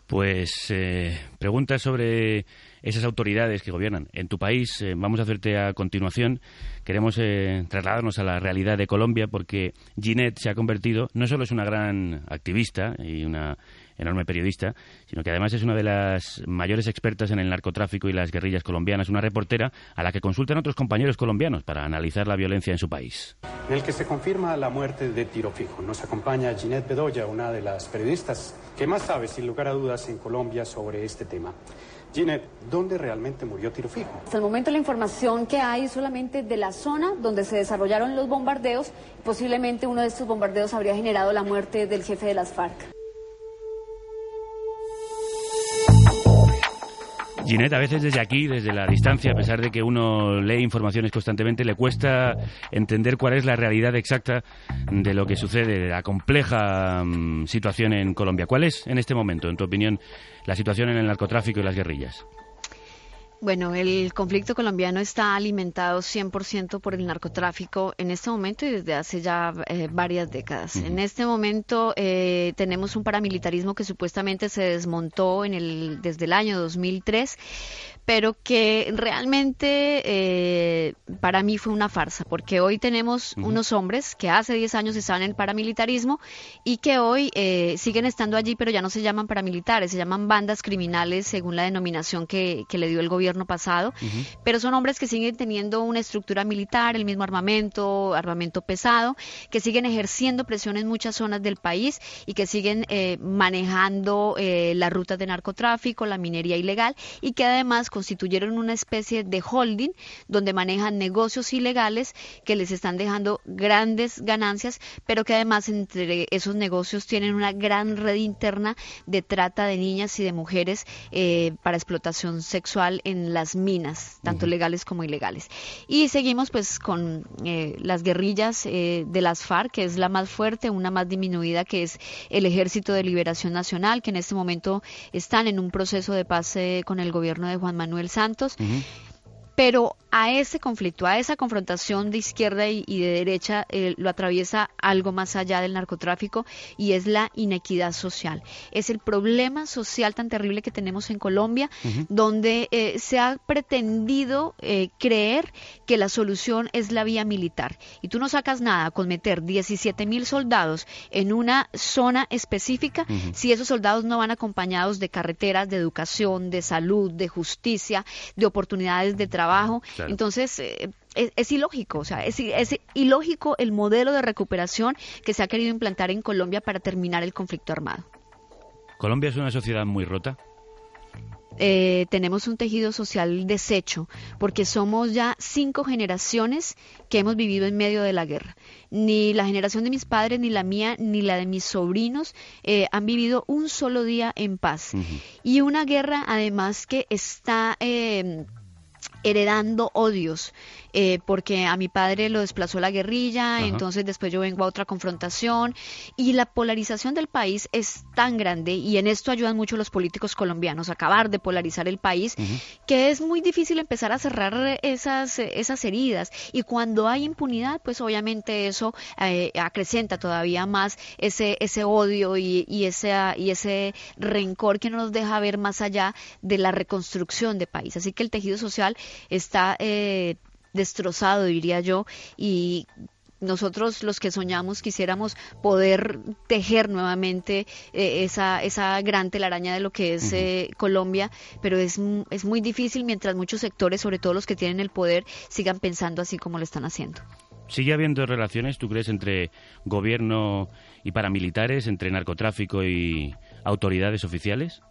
Pues eh, preguntas sobre esas autoridades que gobiernan en tu país. Eh, vamos a hacerte a continuación. Queremos eh, trasladarnos a la realidad de Colombia porque Ginette se ha convertido, no solo es una gran activista y una enorme periodista, sino que además es una de las mayores expertas en el narcotráfico y las guerrillas colombianas, una reportera a la que consultan otros compañeros colombianos para analizar la violencia en su país. En el que se confirma la muerte de tiro fijo. Nos acompaña Ginette Bedoya, una de las periodistas que más sabe, sin lugar a dudas, en Colombia sobre este tema. Ginette, ¿dónde realmente murió tiro fijo? Hasta el momento la información que hay solamente de la zona donde se desarrollaron los bombardeos. Posiblemente uno de estos bombardeos habría generado la muerte del jefe de las FARC. Ginette, a veces desde aquí, desde la distancia, a pesar de que uno lee informaciones constantemente, le cuesta entender cuál es la realidad exacta de lo que sucede, de la compleja mm, situación en Colombia. ¿Cuál es, en este momento, en tu opinión, la situación en el narcotráfico y las guerrillas? Bueno, el conflicto colombiano está alimentado 100% por el narcotráfico en este momento y desde hace ya eh, varias décadas. En este momento eh, tenemos un paramilitarismo que supuestamente se desmontó en el, desde el año 2003, pero que realmente eh, para mí fue una farsa, porque hoy tenemos unos hombres que hace 10 años estaban en el paramilitarismo y que hoy eh, siguen estando allí, pero ya no se llaman paramilitares, se llaman bandas criminales según la denominación que, le dio el gobierno pasado, pero son hombres que siguen teniendo una estructura militar, el mismo armamento, armamento pesado, que siguen ejerciendo presión en muchas zonas del país y que siguen eh, manejando las rutas de narcotráfico, la minería ilegal y que además constituyeron una especie de holding donde manejan negocios ilegales que les están dejando grandes ganancias, pero que además entre esos negocios tienen una gran red interna de trata de niñas y de mujeres eh, para explotación sexual en las minas, tanto legales como ilegales. Y seguimos pues con eh, las guerrillas eh, de las FARC, que es la más fuerte, una más disminuida que es el Ejército de Liberación Nacional, que en este momento están en un proceso de paz con el gobierno de Juan Manuel Manuel Santos. Pero a ese conflicto, a esa confrontación de izquierda y, de derecha, eh, lo atraviesa algo más allá del narcotráfico y es la inequidad social. Es el problema social tan terrible que tenemos en Colombia, donde eh, se ha pretendido eh, creer que la solución es la vía militar. Y tú no sacas nada con meter 17 mil soldados en una zona específica si esos soldados no van acompañados de carreteras, de educación, de salud, de justicia, de oportunidades de trabajo entonces, eh, es, ilógico, o sea, es, ilógico el modelo de recuperación que se ha querido implantar en Colombia para terminar el conflicto armado. ¿Colombia es una sociedad muy rota? Eh, tenemos un tejido social deshecho, porque somos ya cinco generaciones que hemos vivido en medio de la guerra. Ni la generación de mis padres, ni la mía, ni la de mis sobrinos eh, han vivido un solo día en paz. Y una guerra, además, que está heredando odios eh, porque a mi padre lo desplazó la guerrilla, entonces después yo vengo a otra confrontación y la polarización del país es tan grande y en esto ayudan mucho los políticos colombianos a acabar de polarizar el país, que es muy difícil empezar a cerrar esas, esas heridas. Y cuando hay impunidad, pues obviamente eso eh, acrecenta todavía más ese, ese odio y, y, ese, y ese rencor que no nos deja ver más allá de la reconstrucción de país. Así que el tejido social está eh, destrozado, diría yo, y nosotros los que soñamos quisiéramos poder tejer nuevamente eh, esa, esa gran telaraña de lo que es eh, Colombia, pero es, es muy difícil mientras muchos sectores, sobre todo los que tienen el poder, sigan pensando así como lo están haciendo. ¿Sigue habiendo relaciones, tú crees, entre gobierno y paramilitares, entre narcotráfico y autoridades oficiales?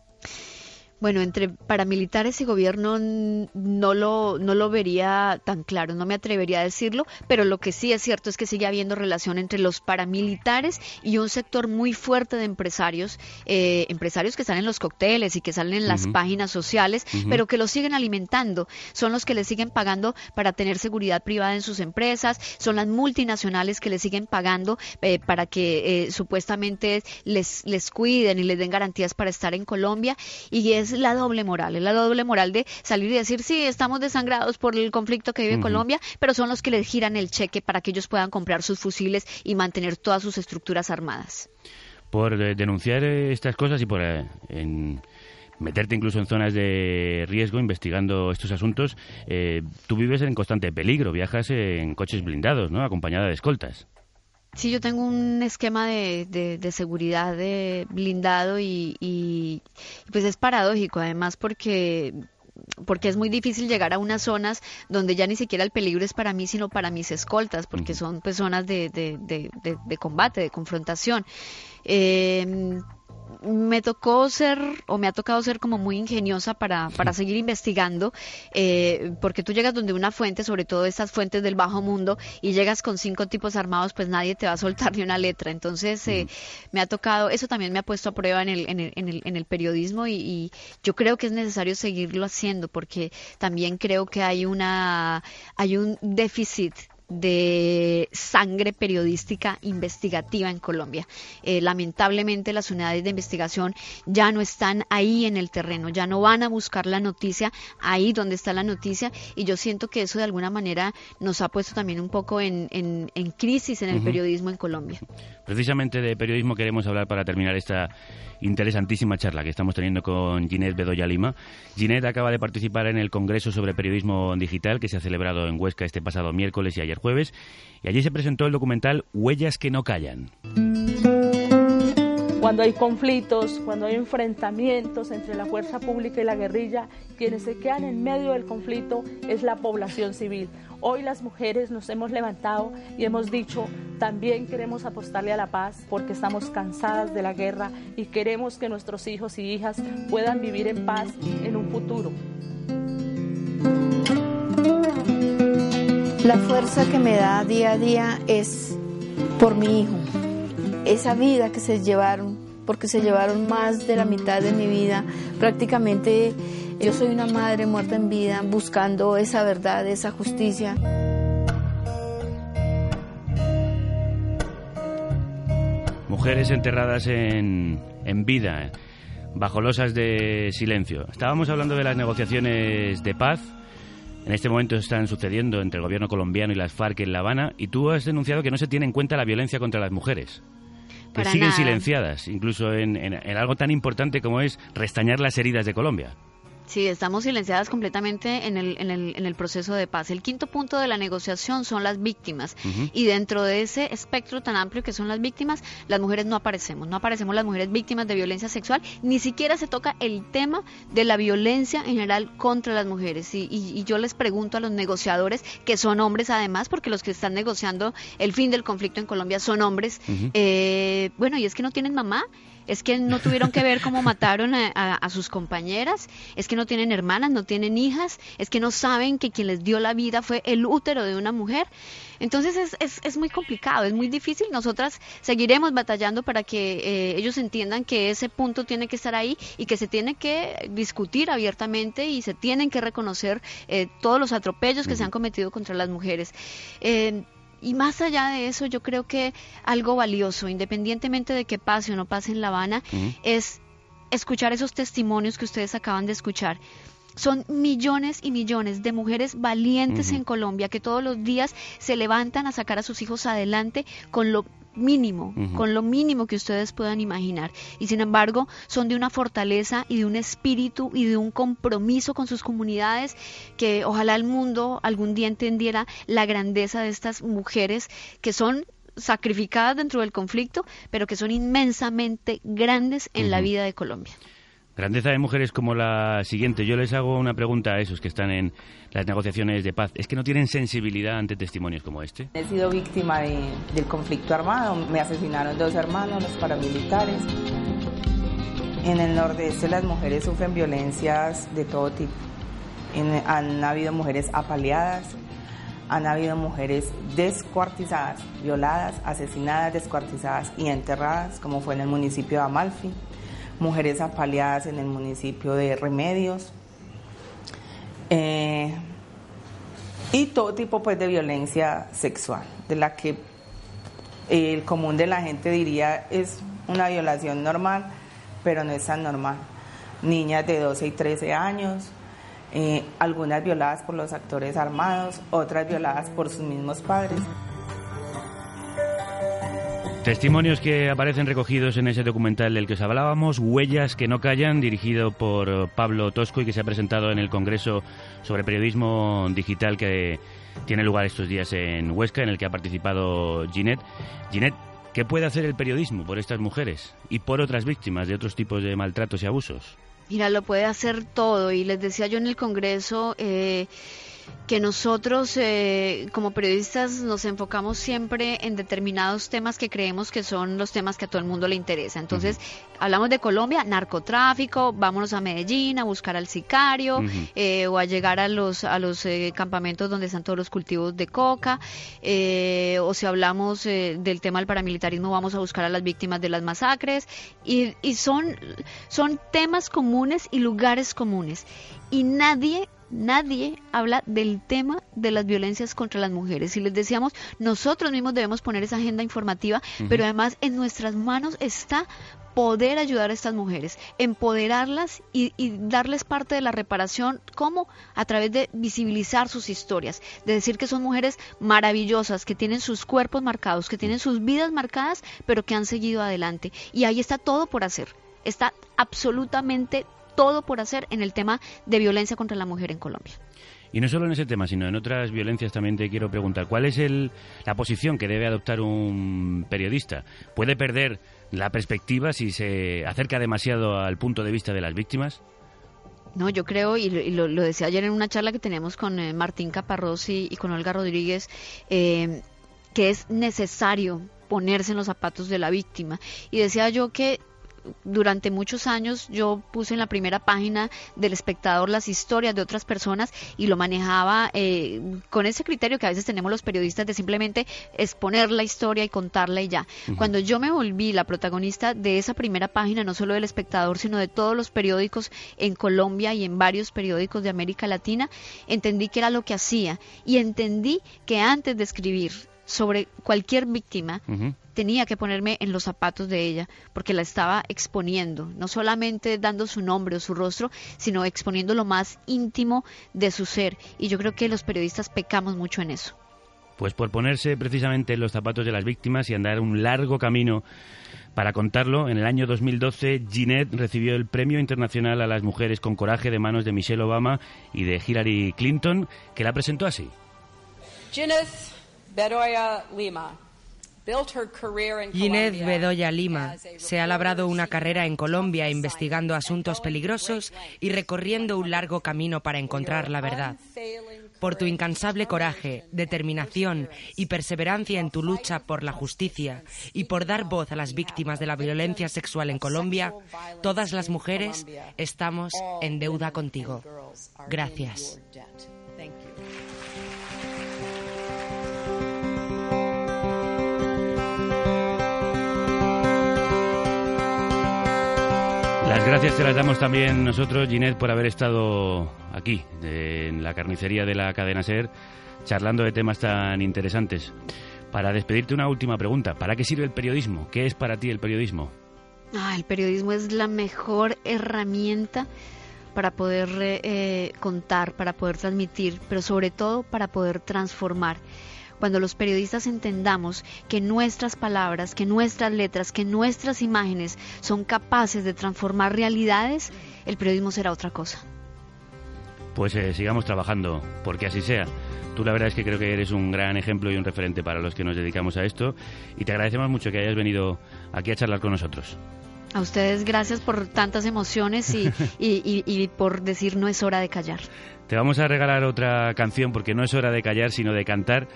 Bueno, entre paramilitares y gobierno no lo, no lo vería tan claro, no me atrevería a decirlo, pero lo que sí es cierto es que sigue habiendo relación entre los paramilitares y un sector muy fuerte de empresarios, eh, empresarios que están en los cócteles y que salen en las páginas sociales, pero que los siguen alimentando, son los que les siguen pagando para tener seguridad privada en sus empresas, son las multinacionales que les siguen pagando eh, para que eh, supuestamente les, les cuiden y les den garantías para estar en Colombia y es es la doble moral, es la doble moral de salir y decir, sí, estamos desangrados por el conflicto que vive Colombia, pero son los que les giran el cheque para que ellos puedan comprar sus fusiles y mantener todas sus estructuras armadas. Por eh, denunciar eh, estas cosas y por eh, meterte incluso en zonas de riesgo investigando estos asuntos. Eh, tú vives en constante peligro, viajas en coches blindados, ¿no? Acompañada de escoltas. Sí, yo tengo un esquema de, de, seguridad de blindado y, y, pues es paradójico además porque porque es muy difícil llegar a unas zonas donde ya ni siquiera el peligro es para mí, sino para mis escoltas, porque son pues zonas de, de, de, de combate, de confrontación. Eh, me tocó ser, o me ha tocado ser como muy ingeniosa para, para seguir investigando, eh, porque tú llegas donde una fuente, sobre todo estas fuentes del bajo mundo, y llegas con cinco tipos armados, pues nadie te va a soltar ni una letra. Entonces, eh, me ha tocado, eso también me ha puesto a prueba en el, en el, en el, en el periodismo y, y, yo creo que es necesario seguirlo haciendo, porque también creo que hay una, hay un déficit de sangre periodística investigativa en Colombia. Eh, lamentablemente las unidades de investigación ya no están ahí en el terreno, ya no van a buscar la noticia ahí donde está la noticia y yo siento que eso de alguna manera nos ha puesto también un poco en, en, crisis en el periodismo en Colombia. Precisamente de periodismo queremos hablar para terminar esta interesantísima charla que estamos teniendo con Ginette Bedoya Lima. Ginette acaba de participar en el Congreso sobre Periodismo Digital que se ha celebrado en Huesca este pasado miércoles y ayer jueves y allí se presentó el documental Huellas que no callan. Cuando hay conflictos, cuando hay enfrentamientos entre la fuerza pública y la guerrilla, quienes se quedan en medio del conflicto es la población civil. Hoy las mujeres nos hemos levantado y hemos dicho, también queremos apostarle a la paz porque estamos cansadas de la guerra y queremos que nuestros hijos y hijas puedan vivir en paz en un futuro. La fuerza que me da día a día es por mi hijo. Esa vida que se llevaron, porque se llevaron más de la mitad de mi vida, prácticamente yo soy una madre muerta en vida buscando esa verdad, esa justicia. Mujeres enterradas en, en vida, bajo losas de silencio. Estábamos hablando de las negociaciones de paz. En este momento están sucediendo entre el gobierno colombiano y las FARC en La Habana y tú has denunciado que no se tiene en cuenta la violencia contra las mujeres que siguen silenciadas, incluso en, en, algo tan importante como es restañar las heridas de Colombia. Sí, estamos silenciadas completamente en el, en, el, en el proceso de paz. El quinto punto de la negociación son las víctimas. Y dentro de ese espectro tan amplio que son las víctimas, las mujeres no aparecemos. No aparecemos las mujeres víctimas de violencia sexual. Ni siquiera se toca el tema de la violencia en general contra las mujeres. Y, y, yo les pregunto a los negociadores, que son hombres además, porque los que están negociando el fin del conflicto en Colombia son hombres. eh, bueno, y es que no tienen mamá es que no tuvieron que ver cómo mataron a, sus compañeras, es que no tienen hermanas, no tienen hijas, es que no saben que quien les dio la vida fue el útero de una mujer. Entonces es, es, es muy complicado, es muy difícil. Nosotras seguiremos batallando para que eh, ellos entiendan que ese punto tiene que estar ahí y que se tiene que discutir abiertamente y se tienen que reconocer eh, todos los atropellos que se han cometido contra las mujeres. Eh, y más allá de eso, yo creo que algo valioso, independientemente de que pase o no pase en La Habana, es escuchar esos testimonios que ustedes acaban de escuchar. Son millones y millones de mujeres valientes en Colombia que todos los días se levantan a sacar a sus hijos adelante con lo mínimo, con lo mínimo que ustedes puedan imaginar. Y sin embargo, son de una fortaleza y de un espíritu y de un compromiso con sus comunidades que ojalá el mundo algún día entendiera la grandeza de estas mujeres que son sacrificadas dentro del conflicto, pero que son inmensamente grandes en la vida de Colombia. Grandeza de mujeres como la siguiente. Yo les hago una pregunta a esos que están en las negociaciones de paz. ¿Es que no tienen sensibilidad ante testimonios como este? He sido víctima del conflicto armado. Me asesinaron dos hermanos, los paramilitares. En el nordeste las mujeres sufren violencias de todo tipo. han habido mujeres apaleadas, han habido mujeres descuartizadas, violadas, asesinadas, descuartizadas y enterradas, como fue en el municipio de Amalfi mujeres apaleadas en el municipio de Remedios. Eh, y todo tipo pues de violencia sexual, de la que el común de la gente diría es una violación normal, pero no es tan normal. Niñas de 12 y 13 años, eh, algunas violadas por los actores armados, otras violadas por sus mismos padres. Testimonios que aparecen recogidos en ese documental del que os hablábamos, Huellas que no callan, dirigido por Pablo Tosco y que se ha presentado en el Congreso sobre Periodismo Digital que tiene lugar estos días en Huesca, en el que ha participado Ginette. Ginette, ¿qué puede hacer el periodismo por estas mujeres y por otras víctimas de otros tipos de maltratos y abusos? Mira, lo puede hacer todo y les decía yo en el Congreso... Eh, que nosotros eh, como periodistas nos enfocamos siempre en determinados temas que creemos que son los temas que a todo el mundo le interesa. Entonces, hablamos de Colombia, narcotráfico, vámonos a Medellín a buscar al sicario eh, o a llegar a los, a los eh, campamentos donde están todos los cultivos de coca. o si hablamos del tema del paramilitarismo, vamos a buscar a las víctimas de las masacres. Y, y son, son temas comunes y lugares comunes. Y nadie nadie habla del tema de las violencias contra las mujeres. Y les decíamos, nosotros mismos debemos poner esa agenda informativa, pero además en nuestras manos está poder ayudar a estas mujeres, empoderarlas y, darles parte de la reparación, como a través de visibilizar sus historias, de decir que son mujeres maravillosas, que tienen sus cuerpos marcados, que tienen sus vidas marcadas, pero que han seguido adelante. Y ahí está todo por hacer. Está absolutamente todo por hacer en el tema de violencia contra la mujer en Colombia. Y no solo en ese tema, sino en otras violencias también te quiero preguntar, ¿cuál es el, la posición que debe adoptar un periodista? ¿Puede perder la perspectiva si se acerca demasiado al punto de vista de las víctimas? No, yo creo, y lo, decía ayer en una charla que teníamos con eh, Martín Caparrós y, con Olga Rodríguez, eh, que es necesario ponerse en los zapatos de la víctima. Y decía yo que durante muchos años yo puse en la primera página del espectador las historias de otras personas y lo manejaba eh, con ese criterio que a veces tenemos los periodistas de simplemente exponer la historia y contarla y ya. Cuando yo me volví la protagonista de esa primera página, no solo del espectador, sino de todos los periódicos en Colombia y en varios periódicos de América Latina, entendí que era lo que hacía y entendí que antes de escribir sobre cualquier víctima, tenía que ponerme en los zapatos de ella, porque la estaba exponiendo, no solamente dando su nombre o su rostro, sino exponiendo lo más íntimo de su ser. Y yo creo que los periodistas pecamos mucho en eso. Pues por ponerse precisamente en los zapatos de las víctimas y andar un largo camino para contarlo, en el año 2012 Ginette recibió el Premio Internacional a las Mujeres con Coraje de manos de Michelle Obama y de Hillary Clinton, que la presentó así. Ginette Bedoya Lima Ginette Bedoya Lima se ha labrado una carrera en Colombia investigando asuntos peligrosos y recorriendo un largo camino para encontrar la verdad. Por tu incansable coraje, determinación y perseverancia en tu lucha por la justicia y por dar voz a las víctimas de la violencia sexual en Colombia, todas las mujeres estamos en deuda contigo. Gracias. Las gracias te las damos también nosotros, Ginette, por haber estado aquí, en la carnicería de la cadena SER, charlando de temas tan interesantes. Para despedirte una última pregunta, ¿para qué sirve el periodismo? ¿Qué es para ti el periodismo? Ah, el periodismo es la mejor herramienta para poder eh, contar, para poder transmitir, pero sobre todo para poder transformar cuando los periodistas entendamos que nuestras palabras, que nuestras letras, que nuestras imágenes son capaces de transformar realidades, el periodismo será otra cosa. Pues eh, sigamos trabajando, porque así sea. Tú la verdad es que creo que eres un gran ejemplo y un referente para los que nos dedicamos a esto y te agradecemos mucho que hayas venido aquí a charlar con nosotros. A ustedes gracias por tantas emociones y, y por decir no es hora de callar. Te vamos a regalar otra canción porque no es hora de callar, sino de cantar.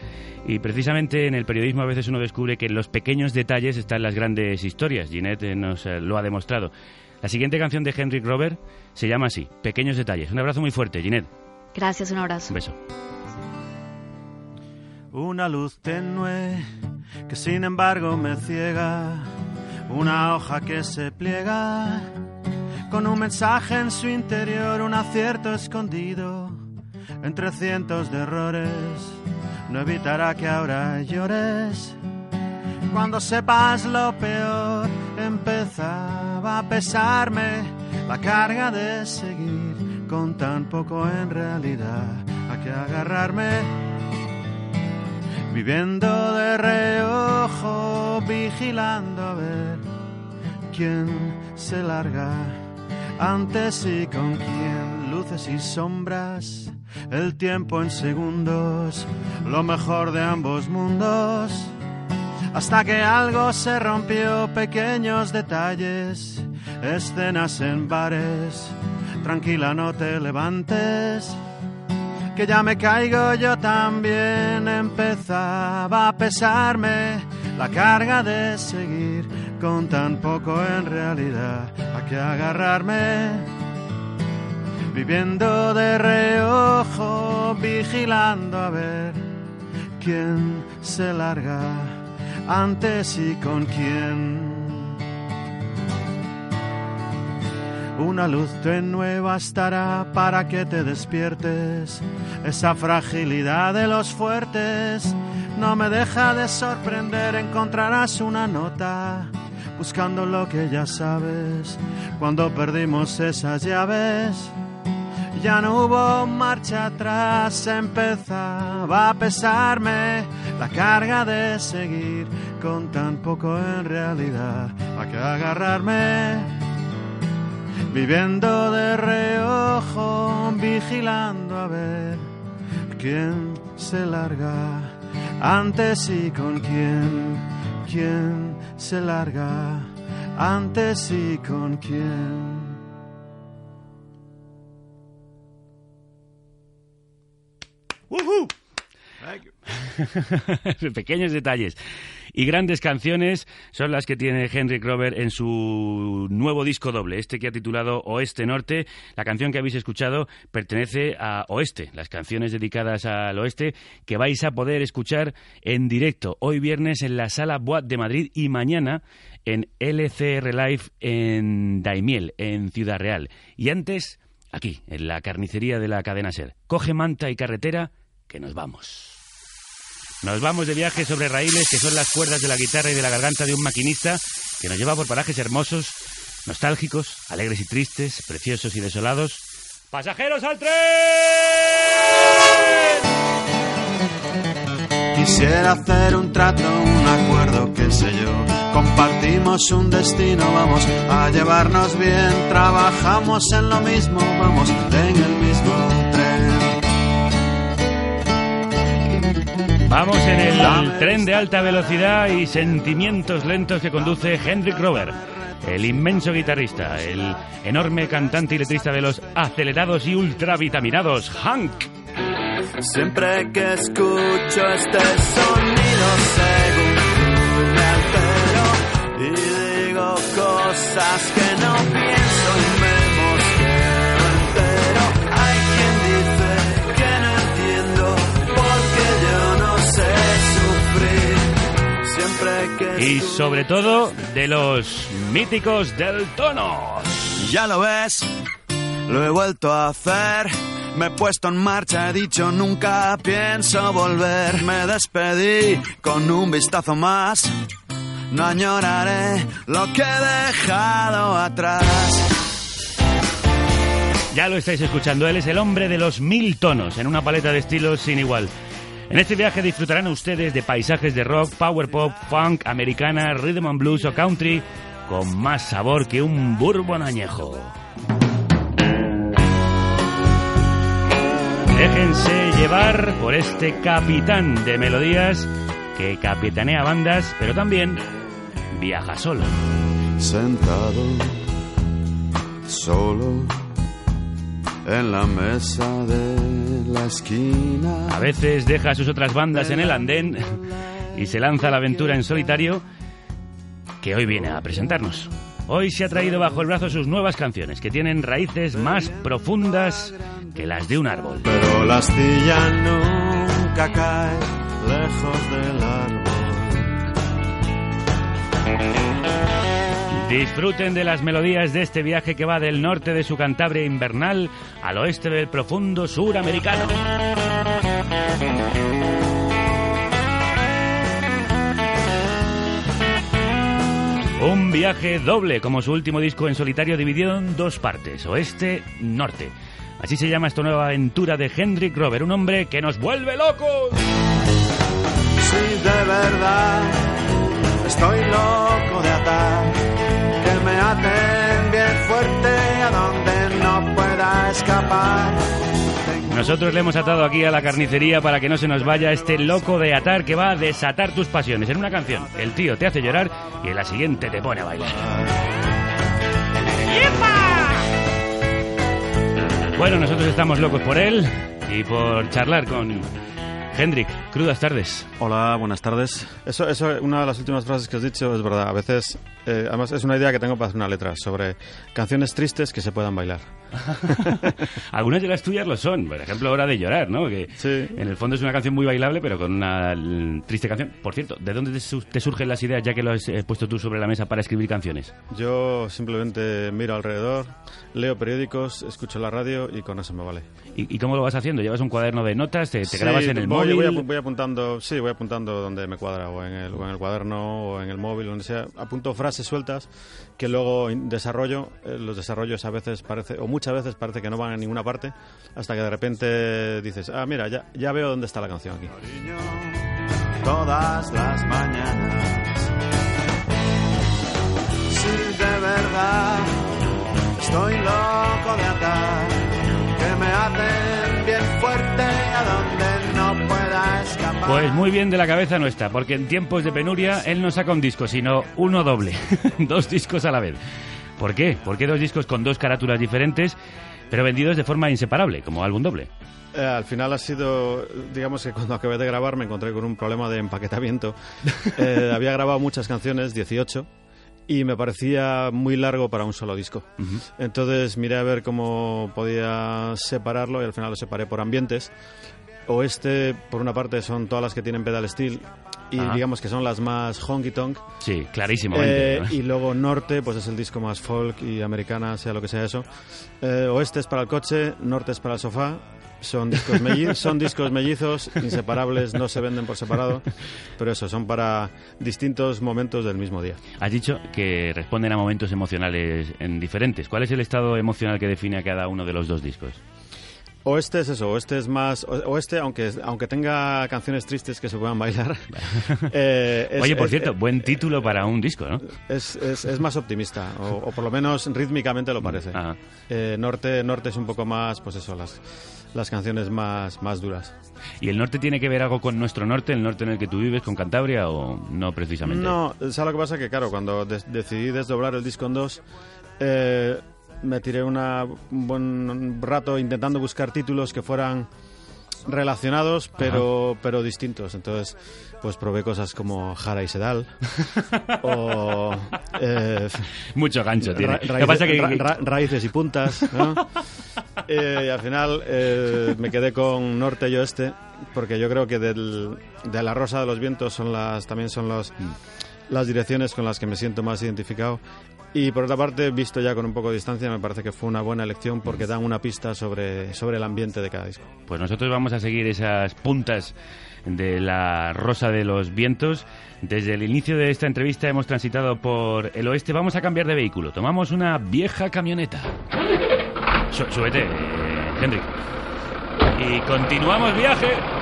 Y precisamente en el periodismo a veces uno descubre que en los pequeños detalles están las grandes historias. Ginette nos eh, lo ha demostrado. La siguiente canción de Henrik Robert se llama así, Pequeños detalles. Un abrazo muy fuerte, Ginette. Gracias, un abrazo. Un beso. Una luz tenue que sin embargo me ciega. Una hoja que se pliega con un mensaje en su interior, un acierto escondido entre cientos de errores. No evitará que ahora llores. Cuando sepas lo peor, empezaba a pesarme la carga de seguir con tan poco en realidad a que agarrarme. viviendo de reojo, vigilando a ver quién se larga antes y con quién, luces y sombras, el tiempo en segundos, lo mejor de ambos mundos, hasta que algo se rompió, pequeños detalles, escenas en bares, tranquila no te levantes que ya me caigo yo también. Empezaba a pesarme la carga de seguir con tan poco en realidad a que agarrarme viviendo de reojo vigilando a ver quién se larga antes y con quién Una luz tenue bastará para que te despiertes. Esa fragilidad de los fuertes no me deja de sorprender. Encontrarás una nota buscando lo que ya sabes. Cuando perdimos esas llaves, ya no hubo marcha atrás. Empezaba a pesarme la carga de seguir con tan poco en realidad. A que agarrarme viviendo de reojo, vigilando a ver quién se larga antes y con quién, quién se larga antes y con quién. Pequeños detalles y grandes canciones son las que tiene Henry Grover en su nuevo disco doble, este que ha titulado Oeste Norte. La canción que habéis escuchado pertenece a Oeste, las canciones dedicadas al oeste que vais a poder escuchar en directo hoy viernes en la Sala Boat de Madrid y mañana en LCR Live en Daimiel, en Ciudad Real. Y antes, aquí, en la carnicería de la cadena Ser. Coge manta y carretera, que nos vamos. Nos vamos de viaje sobre raíles, que son las cuerdas de la guitarra y de la garganta de un maquinista que nos lleva por parajes hermosos, nostálgicos, alegres y tristes, preciosos y desolados. ¡Pasajeros al tren! Quisiera hacer un trato, un acuerdo, qué sé yo. Compartimos un destino, vamos a llevarnos bien. Trabajamos en lo mismo, vamos en el mismo Vamos en el tren de alta velocidad y sentimientos lentos que conduce Henry Grover, el inmenso guitarrista, el enorme cantante y letrista de los acelerados y ultravitaminados, Hank. Siempre que escucho este sonido, según me altero y digo cosas que no pienso Y sobre todo de los míticos del tono. Ya lo ves, lo he vuelto a hacer. Me he puesto en marcha, he dicho nunca pienso volver. Me despedí con un vistazo más. No añoraré lo que he dejado atrás. Ya lo estáis escuchando, él es el hombre de los mil tonos, en una paleta de estilos sin igual. En este viaje disfrutarán ustedes de paisajes de rock, power pop, funk, americana, rhythm and blues o country, con más sabor que un bourbon añejo. Déjense llevar por este capitán de melodías que capitanea bandas, pero también viaja solo. Sentado, solo, en la mesa de la esquina. A veces deja a sus otras bandas en el andén y se lanza a la aventura en solitario que hoy viene a presentarnos. Hoy se ha traído bajo el brazo sus nuevas canciones que tienen raíces más profundas que las de un árbol. Pero la astilla nunca cae lejos del árbol. Disfruten de las melodías de este viaje que va del norte de su Cantabria invernal al oeste del profundo sur americano. Un viaje doble, como su último disco en solitario dividido en dos partes, oeste-norte. Así se llama esta nueva aventura de Henry Grover, un hombre que nos vuelve locos. Si de verdad estoy loco de atar, Nosotros le hemos atado aquí a la carnicería para que no se nos vaya este loco de atar que va a desatar tus pasiones en una canción. El tío te hace llorar y en la siguiente te pone a bailar. Bueno, nosotros estamos locos por él y por charlar con Hendrik. Crudas tardes. Hola, buenas tardes. Eso, eso, una de las últimas frases que has dicho es verdad. A veces, eh, además, es una idea que tengo para hacer una letra sobre canciones tristes que se puedan bailar. Algunas de las tuyas lo son. Por ejemplo, Hora de llorar, ¿no? Que en el fondo es una canción muy bailable, pero con una triste canción. Por cierto, ¿de dónde te, su- te surgen las ideas ya que lo has eh, puesto tú sobre la mesa para escribir canciones? Yo simplemente miro alrededor, leo periódicos, escucho la radio y con eso me vale. ¿Y, y cómo lo vas haciendo? ¿Llevas un cuaderno de notas? ¿Te, te Sí, grabas en el voy, móvil? Voy, voy apuntando, sí, voy apuntando donde me cuadra, o en, el, o en el cuaderno, o en el móvil, donde sea. Apunto frases sueltas que luego desarrollo. Eh, los desarrollos a veces parece, o muchas veces parece que no van a ninguna parte, hasta que de repente dices, ah, mira, ya, ya veo dónde está la canción aquí. todas las mañanas. Si de verdad estoy loco de atar, que me aten bien fuerte a donde no pueda escapar. Pues muy bien de la cabeza no está, porque en tiempos de penuria él no saca un disco, sino uno doble, dos discos a la vez. ¿Por qué? ¿Por qué dos discos con dos carátulas diferentes, pero vendidos de forma inseparable, como álbum doble? Eh, al final ha sido, digamos que cuando acabé de grabar me encontré con un problema de empaquetamiento. Eh, había grabado muchas canciones, 18, y me parecía muy largo para un solo disco. Entonces miré a ver cómo podía separarlo y al final lo separé por ambientes. Oeste, por una parte, son todas las que tienen pedal steel y Ajá. digamos que son las más honky tonk. Sí, clarísimamente. Eh, y luego norte, pues es el disco más folk y americana, sea lo que sea eso. Eh, oeste es para el coche, norte es para el sofá. Son discos, melli- son discos mellizos, inseparables, no se venden por separado, pero eso, son para distintos momentos del mismo día. Has dicho que responden a momentos emocionales en diferentes. ¿Cuál es el estado emocional que define a cada uno de los dos discos? Oeste es eso, oeste es más. o- Oeste, aunque, aunque tenga canciones tristes que se puedan bailar. eh, es- Oye, por es- cierto, buen título para un disco, ¿no? Es, es, es más optimista, o, o por lo menos rítmicamente lo parece. Ajá. Eh, norte, norte es un poco más, pues eso, las, las canciones más, más duras. ¿Y el norte tiene que ver algo con nuestro norte, el norte en el que tú vives, con Cantabria, o no precisamente? No, ¿sabes lo que pasa? Que claro, cuando des- decidí desdoblar el disco en dos, eh, me tiré una, un buen rato intentando buscar títulos que fueran relacionados pero pero distintos entonces pues probé cosas como Jara y Sedal o eh, Mucho gancho tiene. ra- pasa que- ra- ra- raíces y puntas ¿no? Eh, y al final eh, me quedé con norte y oeste porque yo creo que del, de la rosa de los vientos son las también son los las direcciones con las que me siento más identificado y por otra parte visto ya con un poco de distancia me parece que fue una buena elección porque dan una pista sobre sobre el ambiente de cada disco Pues nosotros vamos a seguir esas puntas de la Rosa de los Vientos. Desde el inicio de esta entrevista hemos transitado por el oeste. Vamos a cambiar de vehículo. Tomamos una vieja camioneta. Sú- súbete, Henrik. Y continuamos viaje.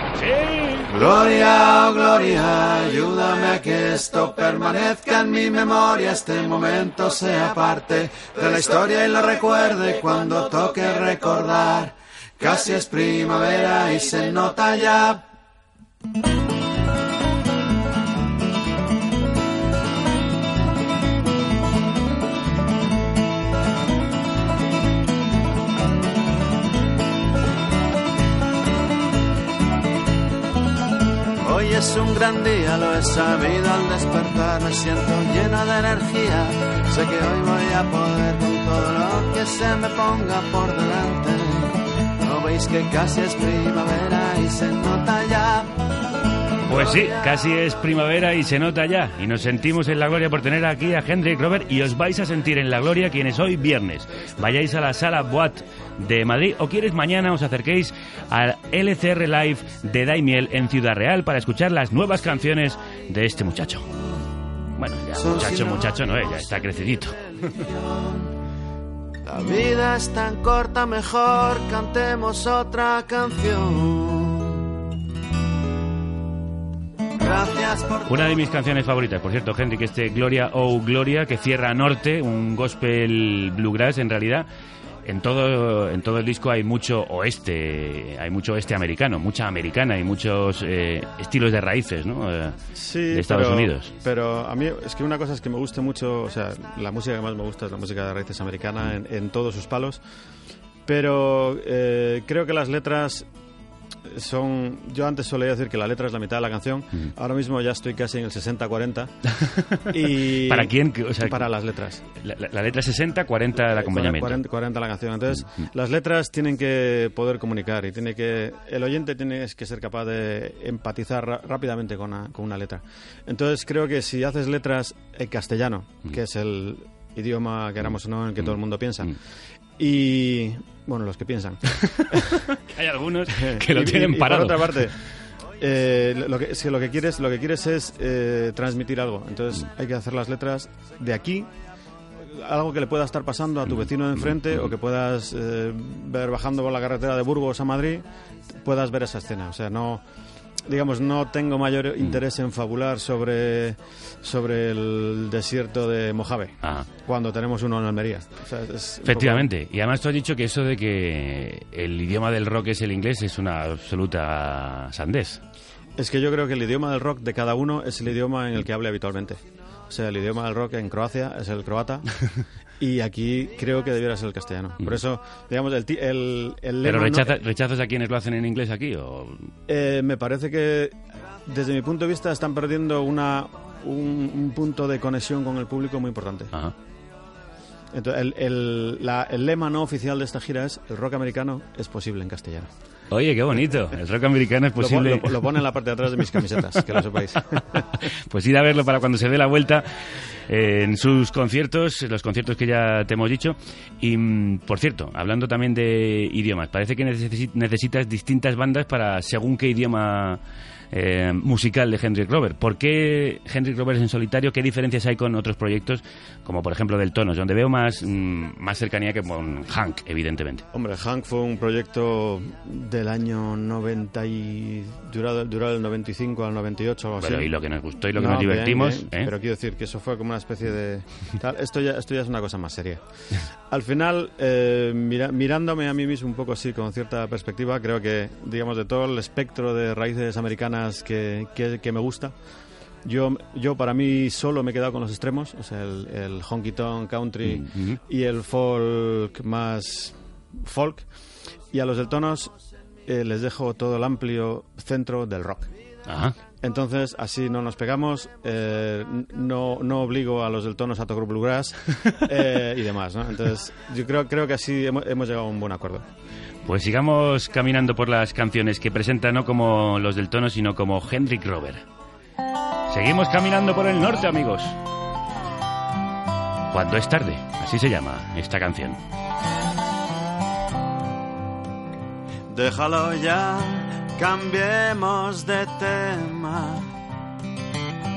Gloria, oh gloria, ayúdame a que esto permanezca en mi memoria, este momento sea parte de la historia y lo recuerde cuando toque recordar. Casi es primavera y se nota ya. Es un gran día, lo he sabido al despertar, me siento lleno de energía. Sé que hoy voy a poder con todo lo que se me ponga por delante. No veis que casi es primavera y se nota ya. Pues sí, casi es primavera y se nota ya. Y nos sentimos en la gloria por tener aquí a Hendrik Robert y os vais a sentir en la gloria quienes hoy viernes vayáis a la sala Boat de Madrid o quieres mañana os acerquéis al LCR Live de Daimiel en Ciudad Real para escuchar las nuevas canciones de este muchacho. Bueno, ya muchacho, muchacho no es, ya está crecidito. La vida es tan corta, mejor cantemos otra canción. Una de mis canciones favoritas, por cierto, Henry, que este Gloria Oh Gloria, que cierra Norte, un gospel bluegrass en realidad. En todo, en todo el disco hay mucho oeste, hay mucho oeste americano, mucha americana y muchos eh, estilos de raíces, ¿no? Eh, Sí, de Estados pero, Unidos. Pero a mí es que una cosa es que me guste mucho, o sea, la música que más me gusta es la música de raíces americana en, en todos sus palos. Pero eh, creo que las letras son. Yo antes solía decir que la letra es la mitad de la canción. Ahora mismo ya estoy casi en el 60-40. y ¿Para quién? O sea, para las letras. La, la- la letra 60, 40 el acompañamiento. 40, 40 la canción. Entonces, las letras tienen que poder comunicar y tiene que el oyente tiene que ser capaz de empatizar rápidamente con una, con una letra. Entonces, creo que si haces letras en castellano, que es el idioma, queramos o no, en el que todo el mundo piensa, y, bueno, los que piensan. Hay algunos que lo Y- y- tienen y parado. Por otra parte, eh, lo, que, es que lo que quieres, lo que quieres es eh, transmitir algo. Entonces hay que hacer las letras de aquí, algo que le pueda estar pasando a tu vecino de enfrente o que puedas eh, ver bajando por la carretera de Burgos a Madrid, puedas ver esa escena. O sea, no digamos, no tengo mayor interés en fabular sobre, sobre el desierto de Mojave, cuando tenemos uno en Almería. O sea, es un poco- Efectivamente. Y además tú has dicho que eso de que el idioma del rock es el inglés es una absoluta sandez. Es que yo creo que el idioma del rock de cada uno es el idioma en el que hable habitualmente. O sea, el idioma del rock en Croacia es el croata y aquí creo que debiera ser el castellano. Por eso, digamos, el, el, el ¿Pero no- rechaza- rechazas a quienes lo hacen en inglés aquí? O... eh, me parece que, desde mi punto de vista, están perdiendo una, un, un punto de conexión con el público muy importante. Entonces, el, el- la- el lema no oficial de esta gira es el rock americano es posible en castellano. Oye, qué bonito. El rock americano es posible. Lo, lo pone en la parte de atrás de mis camisetas, que lo sepáis. pues ir a verlo para cuando se dé la vuelta eh, en sus conciertos, los conciertos que ya te hemos dicho. Y, mm, por cierto, hablando también de idiomas, parece que necesi- necesitas distintas bandas para según qué idioma eh, musical de Henry Glover. ¿Por qué Henry Glover es en solitario? ¿Qué diferencias hay con otros proyectos, como por ejemplo del Tonos, donde veo más, mm, más cercanía que con Hank, evidentemente? Hombre, Hank fue un proyecto del año 90 y durado, durado del 95 al 98 o algo así. Bueno, y lo que nos gustó y lo que No, nos bien, divertimos. bien. ¿eh? Pero quiero decir que eso fue como una especie de... tal. Esto, ya, esto ya es una cosa más seria. Al final, eh, mira- mirándome a mí mismo un poco así, con cierta perspectiva, creo que, digamos, de todo el espectro de raíces americanas que, que, que me gusta, yo, yo para mí solo me he quedado con los extremos, o sea, el, el honky tonk country y el folk más folk. Y a los del tonos eh, les dejo todo el amplio centro del rock. Ajá. Entonces, así no nos pegamos, eh, no, no obligo a los del tonos a tocar bluegrass eh, y demás, ¿no? Entonces, yo creo, creo que así hemos, hemos llegado a un buen acuerdo. Pues sigamos caminando por las canciones que presenta no como los del tono, sino como Hendrik Rover. Seguimos caminando por el norte, amigos. Cuando es tarde, así se llama esta canción. Déjalo ya, cambiemos de tema.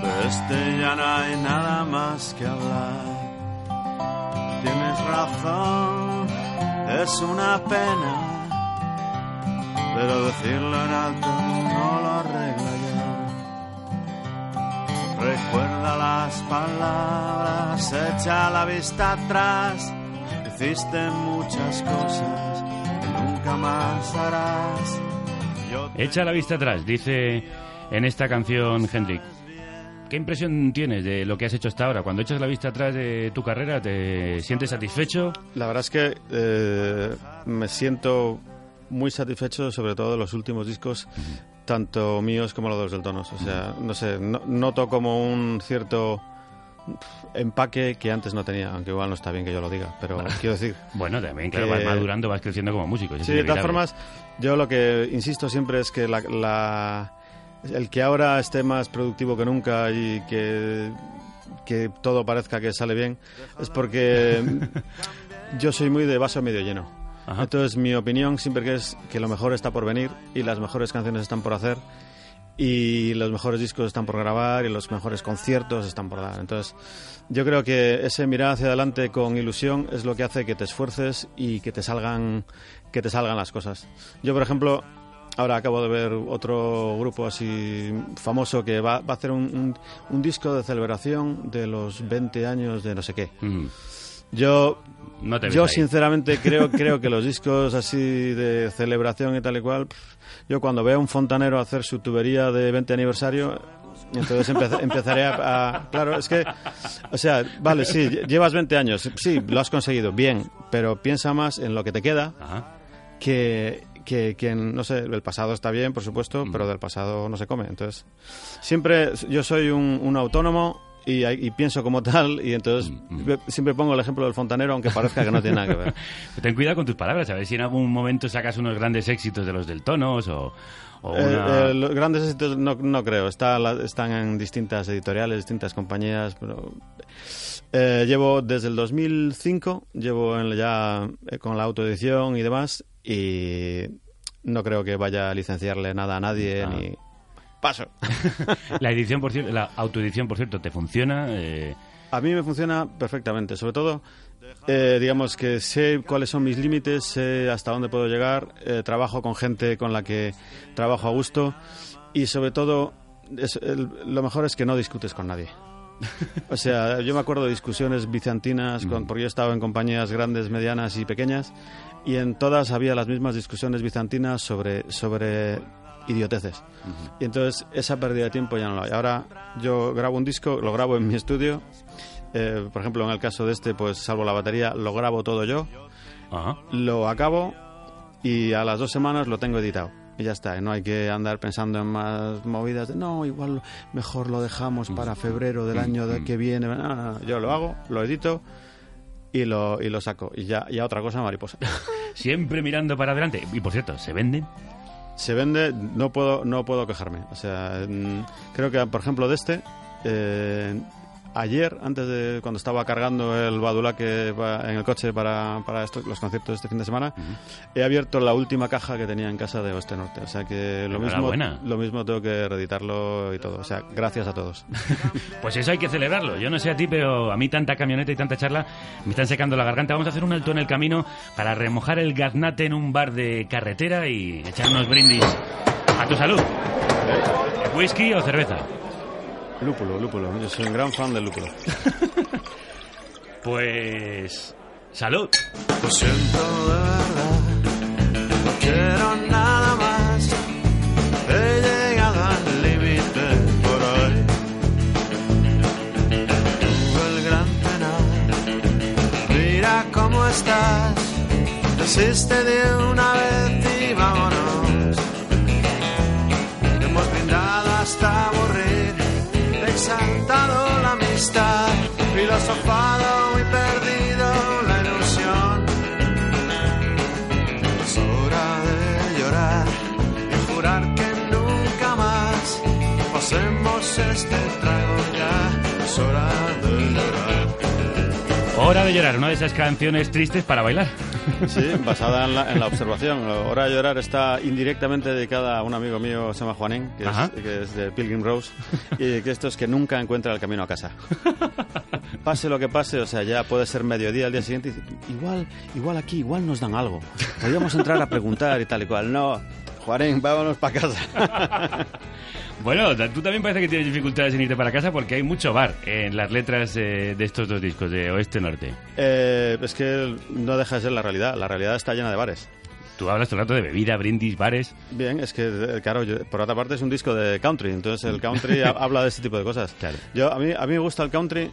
De este ya no hay nada más que hablar. Tienes razón, es una pena. Pero decirlo en alto no lo arregla ya. Recuerda las palabras, echa la vista atrás. Hiciste muchas cosas que nunca más harás. Yo Echa la vista atrás, dice en esta canción Hendrik. ¿Qué impresión tienes de lo que has hecho hasta ahora? Cuando echas la vista atrás de tu carrera, ¿te sientes satisfecho? La verdad es que eh, me siento muy satisfecho, sobre todo de los últimos discos, tanto míos como los del Tonos. O sea, no sé, no- noto como un cierto empaque que antes no tenía, aunque igual no está bien que yo lo diga, pero quiero decir... Bueno, también, claro, que- vas madurando, vas creciendo como músico. Sí, de todas formas, yo lo que insisto siempre es que la, la- el que ahora esté más productivo que nunca y que, que todo parezca que sale bien es porque yo soy muy de vaso medio lleno. Entonces, mi opinión siempre que es que lo mejor está por venir y las mejores canciones están por hacer y los mejores discos están por grabar y los mejores conciertos están por dar. Entonces, yo creo que ese mirar hacia adelante con ilusión es lo que hace que te esfuerces y que te salgan que te salgan las cosas. Yo, por ejemplo, ahora acabo de ver otro grupo así famoso que va, va a hacer un, un- un disco de celebración de los 20 años de no sé qué. Yo, No te ves yo sinceramente creo, creo que los discos así de celebración y tal y cual, yo cuando veo a un fontanero hacer su tubería de 20 aniversario, entonces empeza- empezaré a, a- Claro, es que, o sea, vale, sí, lle- llevas 20 años, sí, lo has conseguido, bien, pero piensa más en lo que te queda que, que, que en, no sé, el pasado está bien, por supuesto, pero del pasado no se come. Entonces, siempre yo soy un, un autónomo y, y pienso como tal, y entonces ve- siempre pongo el ejemplo del fontanero, aunque parezca que no tiene nada que ver. Ten cuidado con tus palabras, a ver si en algún momento sacas unos grandes éxitos de los del Tonos o, o Eh, una... eh, los grandes éxitos no, no creo. Está la- están en distintas editoriales, distintas compañías, pero eh, llevo desde el 2005, llevo en- ya eh, con la autoedición y demás, y no creo que vaya a licenciarle nada a nadie Ah. ni paso. La edición, por cierto, la autoedición, por cierto, ¿te funciona? Eh, A mí me funciona perfectamente, sobre todo, eh, digamos que sé cuáles son mis límites, sé hasta dónde puedo llegar, eh, trabajo con gente con la que trabajo a gusto y sobre todo es- el- lo mejor es que no discutes con nadie. O sea, yo me acuerdo de discusiones bizantinas, con, porque yo estaba en compañías grandes, medianas y pequeñas, y en todas había las mismas discusiones bizantinas sobre, sobre idioteces. Y entonces esa pérdida de tiempo ya no la hay. Ahora yo grabo un disco, lo grabo en mi estudio. eh, por ejemplo, en el caso de este, pues salvo la batería, lo grabo todo yo. Lo acabo y a las dos semanas lo tengo editado. Y ya está, no hay que andar pensando en más movidas de no, igual mejor lo dejamos para febrero del año de- que viene. No, no, no, yo lo hago, lo edito y lo, y lo saco. Y ya, ya otra cosa, mariposa. Siempre mirando para adelante. Y por cierto, ¿se venden? Se vende, no puedo, no puedo quejarme. O sea, mm, creo que, por ejemplo, de este, eh, ayer, antes de cuando estaba cargando el Badulaque pa- en el coche para, para estos- los conciertos de este fin de semana, he abierto la última caja que tenía en casa de Oeste Norte. O sea que lo mismo, lo mismo tengo que reeditarlo y todo. O sea, gracias a todos. Pues eso hay que celebrarlo. Yo no sé a ti, pero a mí tanta camioneta y tanta charla me están secando la garganta. Vamos a hacer un alto en el camino para remojar el gaznate en un bar de carretera y echar unos brindis a tu salud. ¿Whisky o cerveza? Lúpulo, lúpulo. Yo soy un gran fan del lúpulo. Pues... Salud. Lo siento de verdad, no quiero nada más. He llegado al límite por hoy. Tuve el gran penal. Mira cómo estás. Desiste de una vez y vámonos. Hemos brindado hasta aburrir, exaltado la amistad, filosofado y perdido la ilusión. Es hora de llorar y jurar que nunca más pasemos este Hora de llorar, una de esas canciones tristes para bailar. Sí, basada en la, en la observación. Hora de llorar está indirectamente dedicada a un amigo mío, se llama Juanín, que es, que es de Pilgrim Rose, y que esto es que nunca encuentra el camino a casa. Pase lo que pase, o sea, ya puede ser mediodía al día siguiente, y igual, igual aquí, igual nos dan algo. Podríamos entrar a preguntar y tal y cual. No, Juanín, vámonos para casa. Bueno, tú también parece que tienes dificultades en irte para casa porque hay mucho bar en las letras de estos dos discos, de Oeste-Norte. Eh, es que no deja de ser la realidad. La realidad está llena de bares. Tú hablas todo el rato de bebida, brindis, bares. Bien, es que, eh, claro, yo- por otra parte es un disco de country, entonces el country ha- habla de este tipo de cosas. Yo, a, mí, a mí me gusta el country,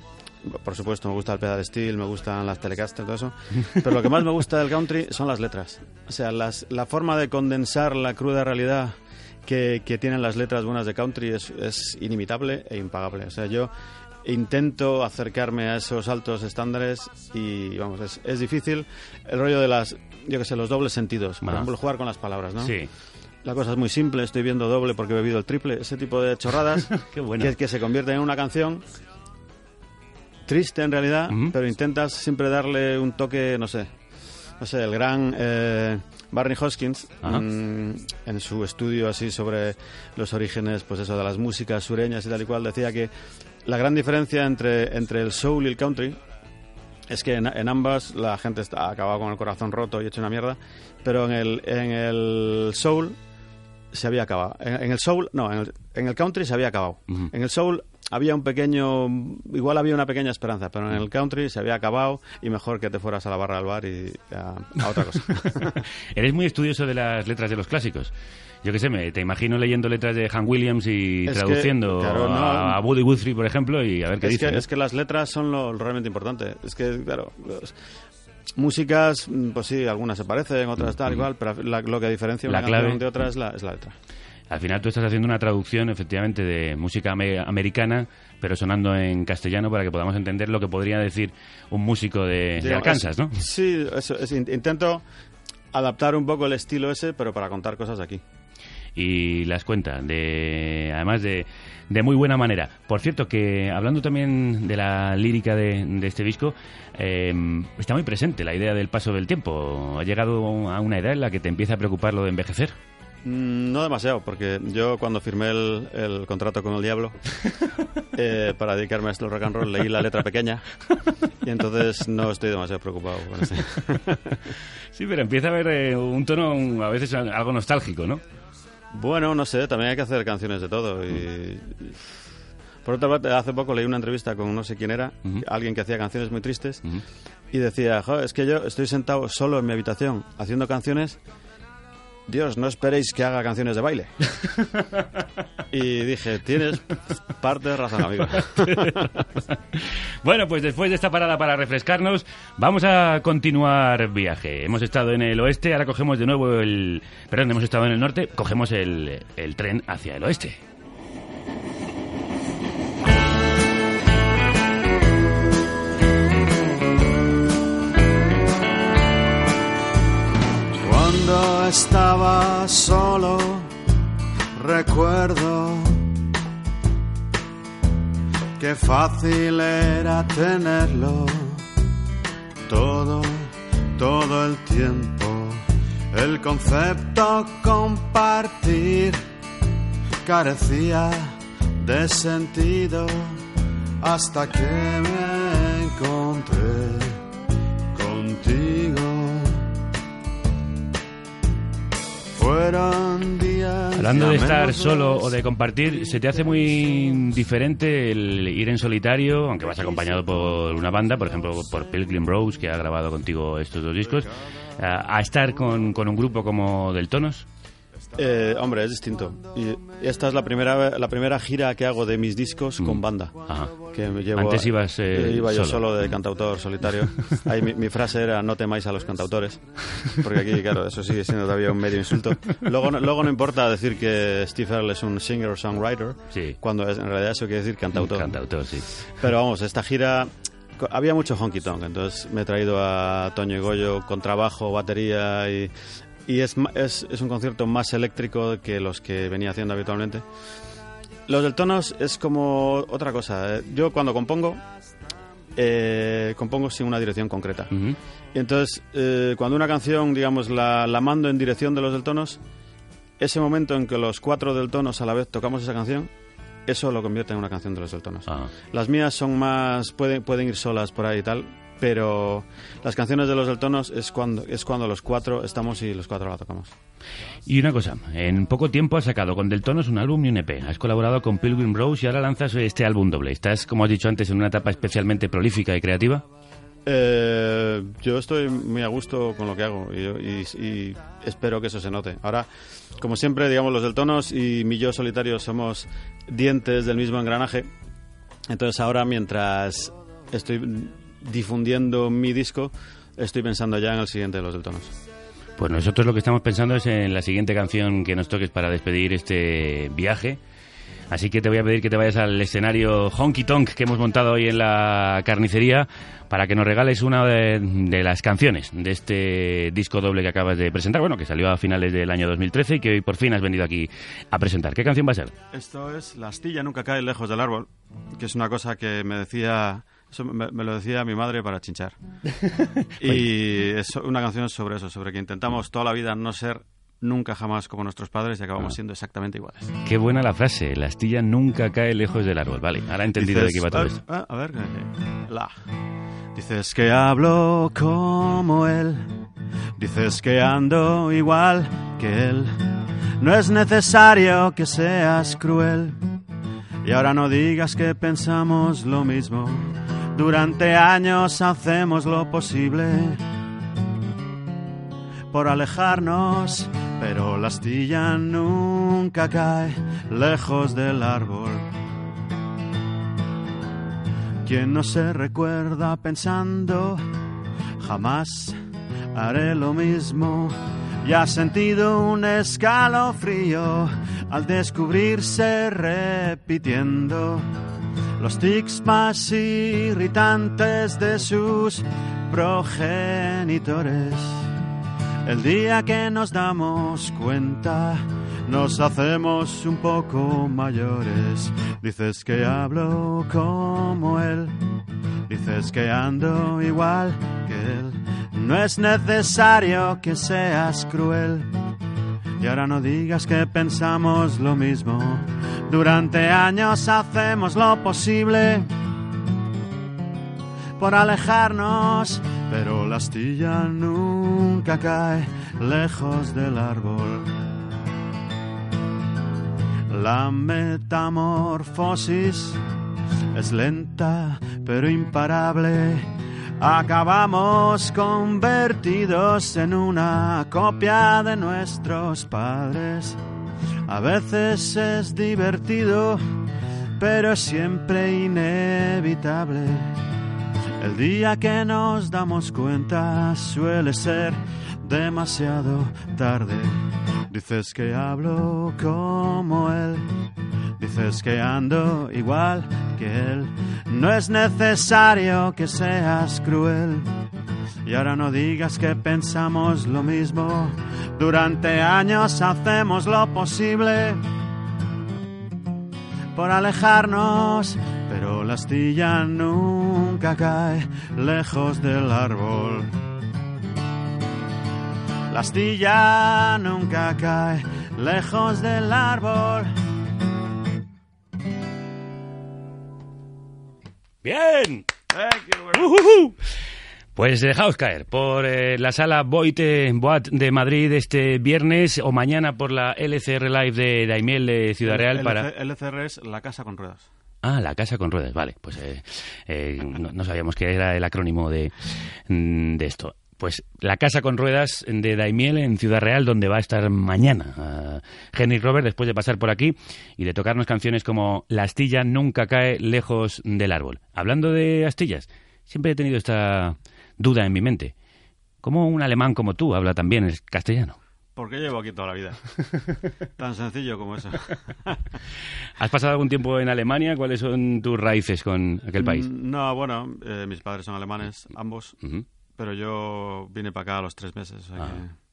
por supuesto, me gusta el pedal steel, me gustan las Telecaster, todo eso, pero lo que más me gusta del country son las letras. O sea, las, la forma de condensar la cruda realidad que, que tienen las letras buenas de country es, es inimitable e impagable. O sea, yo intento acercarme a esos altos estándares y, vamos, es, es difícil. El rollo de las, yo que sé, los dobles sentidos, por ejemplo, jugar con las palabras, ¿no? Sí. La cosa es muy simple, estoy viendo doble porque he bebido el triple, ese tipo de chorradas Qué bueno. que, que se convierten en una canción triste en realidad, pero intentas siempre darle un toque, no sé, no sé, el gran eh, Barney Hoskins mm, en su estudio así sobre los orígenes, pues eso de las músicas sureñas y tal y cual decía que la gran diferencia entre entre el soul y el country es que en, en ambas la gente está acabado con el corazón roto y hecho una mierda, pero en el, en el soul se había acabado. En, en el soul, no, en el, en el country se había acabado. En el soul había un pequeño, igual había una pequeña esperanza, pero en el country se había acabado y mejor que te fueras a la barra del bar y a, a otra cosa. Eres muy estudioso de las letras de los clásicos. Yo qué sé, me, te imagino leyendo letras de Han Williams y Es que, traduciendo claro, no- a, a Woody Guthrie, por ejemplo, y a ver qué es, dice. que, ¿no? es que las letras son lo, lo realmente importante. Es que, claro, los- músicas, mm, pues sí, algunas se parecen, otras tal, igual, pero la- lo que diferencia La una clave. canción de otra es la, es la letra. Al final tú estás haciendo una traducción, efectivamente, de música ame- americana, pero sonando en castellano para que podamos entender lo que podría decir un músico de, Arkansas, ¿no? Sí, eso, es- in- intento adaptar un poco el estilo ese, pero para contar cosas de aquí. y las cuenta, de, además de, de muy buena manera. Por cierto, que hablando también de la lírica de, de este disco, eh, está muy presente la idea del paso del tiempo. Ha llegado a una edad en la que te empieza a preocupar lo de envejecer. Mm, No demasiado, porque yo cuando firmé el, el contrato con el diablo eh, para dedicarme a esto del rock and roll leí la letra pequeña y entonces no estoy demasiado preocupado con esto. Sí, pero empieza a haber eh, un tono a veces algo nostálgico, ¿no? Bueno, no sé, también hay que hacer canciones de todo. Y... Por otra parte, hace poco leí una entrevista con no sé quién era, alguien que hacía canciones muy tristes, y decía, "Jo, es que yo estoy sentado solo en mi habitación haciendo canciones. Dios, no esperéis que haga canciones de baile. y dije, tienes parte de razón, amigo. Bueno, pues después de esta parada para refrescarnos, vamos a continuar viaje. Hemos estado en el oeste, ahora cogemos de nuevo el... Perdón, hemos estado en el norte, cogemos el, el tren hacia el oeste. Cuando estaba solo, recuerdo que fácil era tenerlo todo, todo el tiempo. El concepto compartir carecía de sentido hasta que me encontré Hablando de estar solo o de compartir, ¿se te hace muy diferente el ir en solitario, aunque vas acompañado por una banda, por ejemplo por Pilgrim Rose, que ha grabado contigo estos dos discos, a, a estar con, con un grupo como Deltonos? Eh, hombre, es distinto. Y esta es la primera, la primera gira que hago de mis discos con banda. Que me llevo Antes a- ibas, eh, iba yo solo. solo de cantautor solitario. Ahí mi, mi frase era no temáis a los cantautores. Porque aquí, claro, eso sigue siendo todavía un medio insulto. Luego, no- luego no importa decir que Steve Earle es un singer-songwriter, cuando es- en realidad eso quiere decir cantautor. Cantautor, sí. Pero vamos, esta gira había mucho honky tonk, entonces me he traído a Toño y Goyo con trabajo, batería y, y es, es, es un concierto más eléctrico que los que venía haciendo habitualmente. Los del tonos es como otra cosa. eh. Yo cuando compongo, eh, compongo sin una dirección concreta. Y entonces, eh, cuando una canción, digamos, la, la mando en dirección de los del tonos, ese momento en que los cuatro del tonos a la vez tocamos esa canción, eso lo convierte en una canción de los del tonos. Las mías son más, pueden, pueden ir solas por ahí y tal, pero las canciones de los del tonos es cuando, es cuando los cuatro estamos y los cuatro la tocamos. Y una cosa, en poco tiempo has sacado con Deltonos un álbum y un EP. Has colaborado con Pilgrim Rose y ahora lanzas este álbum doble. ¿Estás, como has dicho antes, en una etapa especialmente prolífica y creativa? Eh, yo estoy muy a gusto con lo que hago y, y- y espero que eso se note. Ahora, como siempre, digamos, los del Tonos y mi yo solitario somos dientes del mismo engranaje. Entonces ahora, mientras estoy difundiendo mi disco, estoy pensando ya en el siguiente de los del Tonos. Pues nosotros lo que estamos pensando es en la siguiente canción que nos toques para despedir este viaje. Así que te voy a pedir que te vayas al escenario Honky Tonk que hemos montado hoy en la carnicería para que nos regales una de, de las canciones de este disco doble que acabas de presentar, bueno, que salió a finales del año 2013 y que hoy por fin has venido aquí a presentar. ¿Qué canción va a ser? Esto es La astilla nunca cae lejos del árbol, que es una cosa que me decía, eso me, me lo decía mi madre para chinchar. y es una canción sobre eso, sobre que intentamos toda la vida no ser nunca jamás como nuestros padres y acabamos siendo exactamente iguales. Qué buena la frase, la astilla nunca cae lejos del árbol. Vale, ahora he entendido de qué Dices, iba todo ah, esto. ah, a ver, eh, la. Dices que hablo como él, dices que ando igual que él. No es necesario que seas cruel. Y ahora no digas que pensamos lo mismo. Durante años hacemos lo posible por alejarnos, pero la astilla nunca cae lejos del árbol. Quien no se recuerda pensando, jamás haré lo mismo. Y ha sentido un escalofrío al descubrirse repitiendo los tics más irritantes de sus progenitores. El día que nos damos cuenta, nos hacemos un poco mayores. Dices que hablo como él, dices que ando igual que él. No es necesario que seas cruel. Y ahora no digas que pensamos lo mismo. Durante años hacemos lo posible por alejarnos, pero la astilla nunca cae lejos del árbol. La metamorfosis es lenta pero imparable. Acabamos convertidos en una copia de nuestros padres. A veces es divertido, pero siempre inevitable. El día que nos damos cuenta suele ser demasiado tarde. Dices que hablo como él, dices que ando igual que él. No es necesario que seas cruel. Y ahora no digas que pensamos lo mismo. Durante años hacemos lo posible por alejarnos, pero la astilla nunca cae lejos del árbol. La astilla nunca cae lejos del árbol. ¡Bien! Ujujú. Pues dejaos caer por eh, la sala Boite Boat de Madrid este viernes o mañana por la LCR Live de Daimiel de Ciudad Real para... LCR es la casa con ruedas. Ah, la casa con ruedas, vale. Pues eh, eh, no, no sabíamos que era el acrónimo de, mm, de esto. Pues la casa con ruedas de Daimiel en Ciudad Real, donde va a estar mañana ah, Henry Robert después de pasar por aquí y de tocarnos canciones como La astilla nunca cae lejos del árbol. Hablando de astillas, siempre he tenido esta duda en mi mente. ¿Cómo un alemán como tú habla también el castellano? Porque llevo aquí toda la vida. Tan sencillo como eso. ¿Has pasado algún tiempo en Alemania? ¿Cuáles son tus raíces con aquel país? Mm, No, bueno, eh, mis padres son alemanes, ambos. Pero yo vine para acá a los tres meses. o sea Ah. que-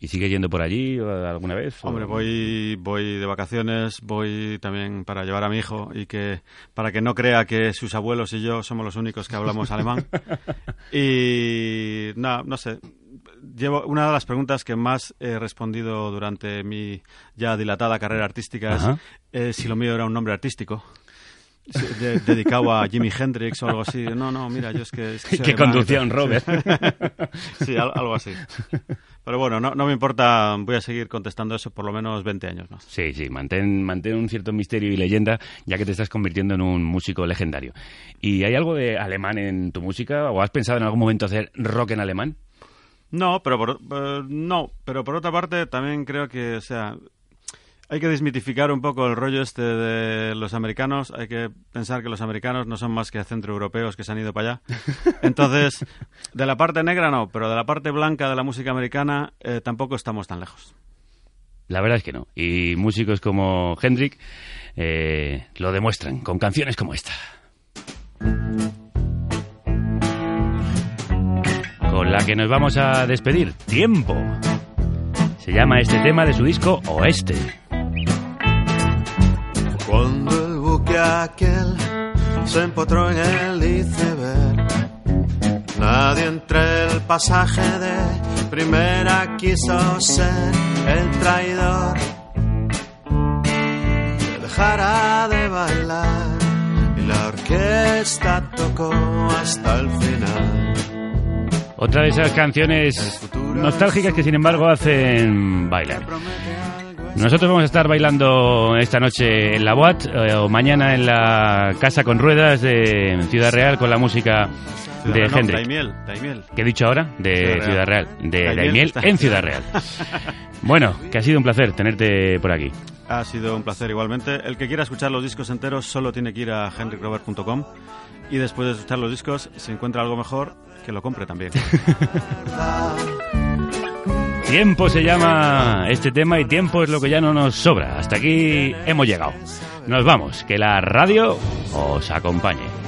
¿Y sigue yendo por allí o alguna vez? o- Hombre, voy, voy de vacaciones, voy también para llevar a mi hijo y que para que no crea que sus abuelos y yo somos los únicos que hablamos alemán. Y no, no sé. Llevo una de las preguntas que más he respondido durante mi ya dilatada carrera artística es eh, si lo mío era un nombre artístico. Sí, de- dedicado a Jimi Hendrix o algo así. No, no, mira, yo es que... es Que conducía un Robert. Sí, al- algo así. Pero bueno, no, no me importa, voy a seguir contestando eso por lo menos 20 años más. Sí, sí, mantén, mantén un cierto misterio y leyenda, ya que te estás convirtiendo en un músico legendario. ¿Y hay algo de alemán en tu música? ¿O has pensado en algún momento hacer rock en alemán? No, pero por, eh, no, pero por otra parte también creo que, o sea, hay que desmitificar un poco el rollo este de los americanos. Hay que pensar que los americanos no son más que centroeuropeos que se han ido para allá. Entonces, de la parte negra no, pero de la parte blanca de la música americana eh, tampoco estamos tan lejos. La verdad es que no. Y músicos como Hendrik eh, lo demuestran con canciones como esta. Con la que nos vamos a despedir. Tiempo. Se llama este tema de su disco Oeste. Cuando el buque aquel se empotró en el iceberg, nadie entre el pasaje de primera quiso ser el traidor que dejara de bailar y la orquesta tocó hasta el final. Otra de esas canciones nostálgicas que sin embargo hacen bailar. Nosotros vamos a estar bailando esta noche en la Boat eh, o mañana en la Casa con Ruedas de Ciudad Real con la música de no, Hendrik. Daimiel, Daimiel. ¿Qué he dicho ahora? De Ciudad Ciudad Real. Real. De Daimiel Daimiel en Ciudad Real. Bueno, que ha sido un placer tenerte por aquí. Ha sido un placer igualmente. El que quiera escuchar los discos enteros solo tiene que ir a henricrobert.com y después de escuchar los discos, si encuentra algo mejor, que lo compre también. Tiempo se llama este tema y tiempo es lo que ya no nos sobra. Hasta aquí hemos llegado. Nos vamos. Que la radio os acompañe.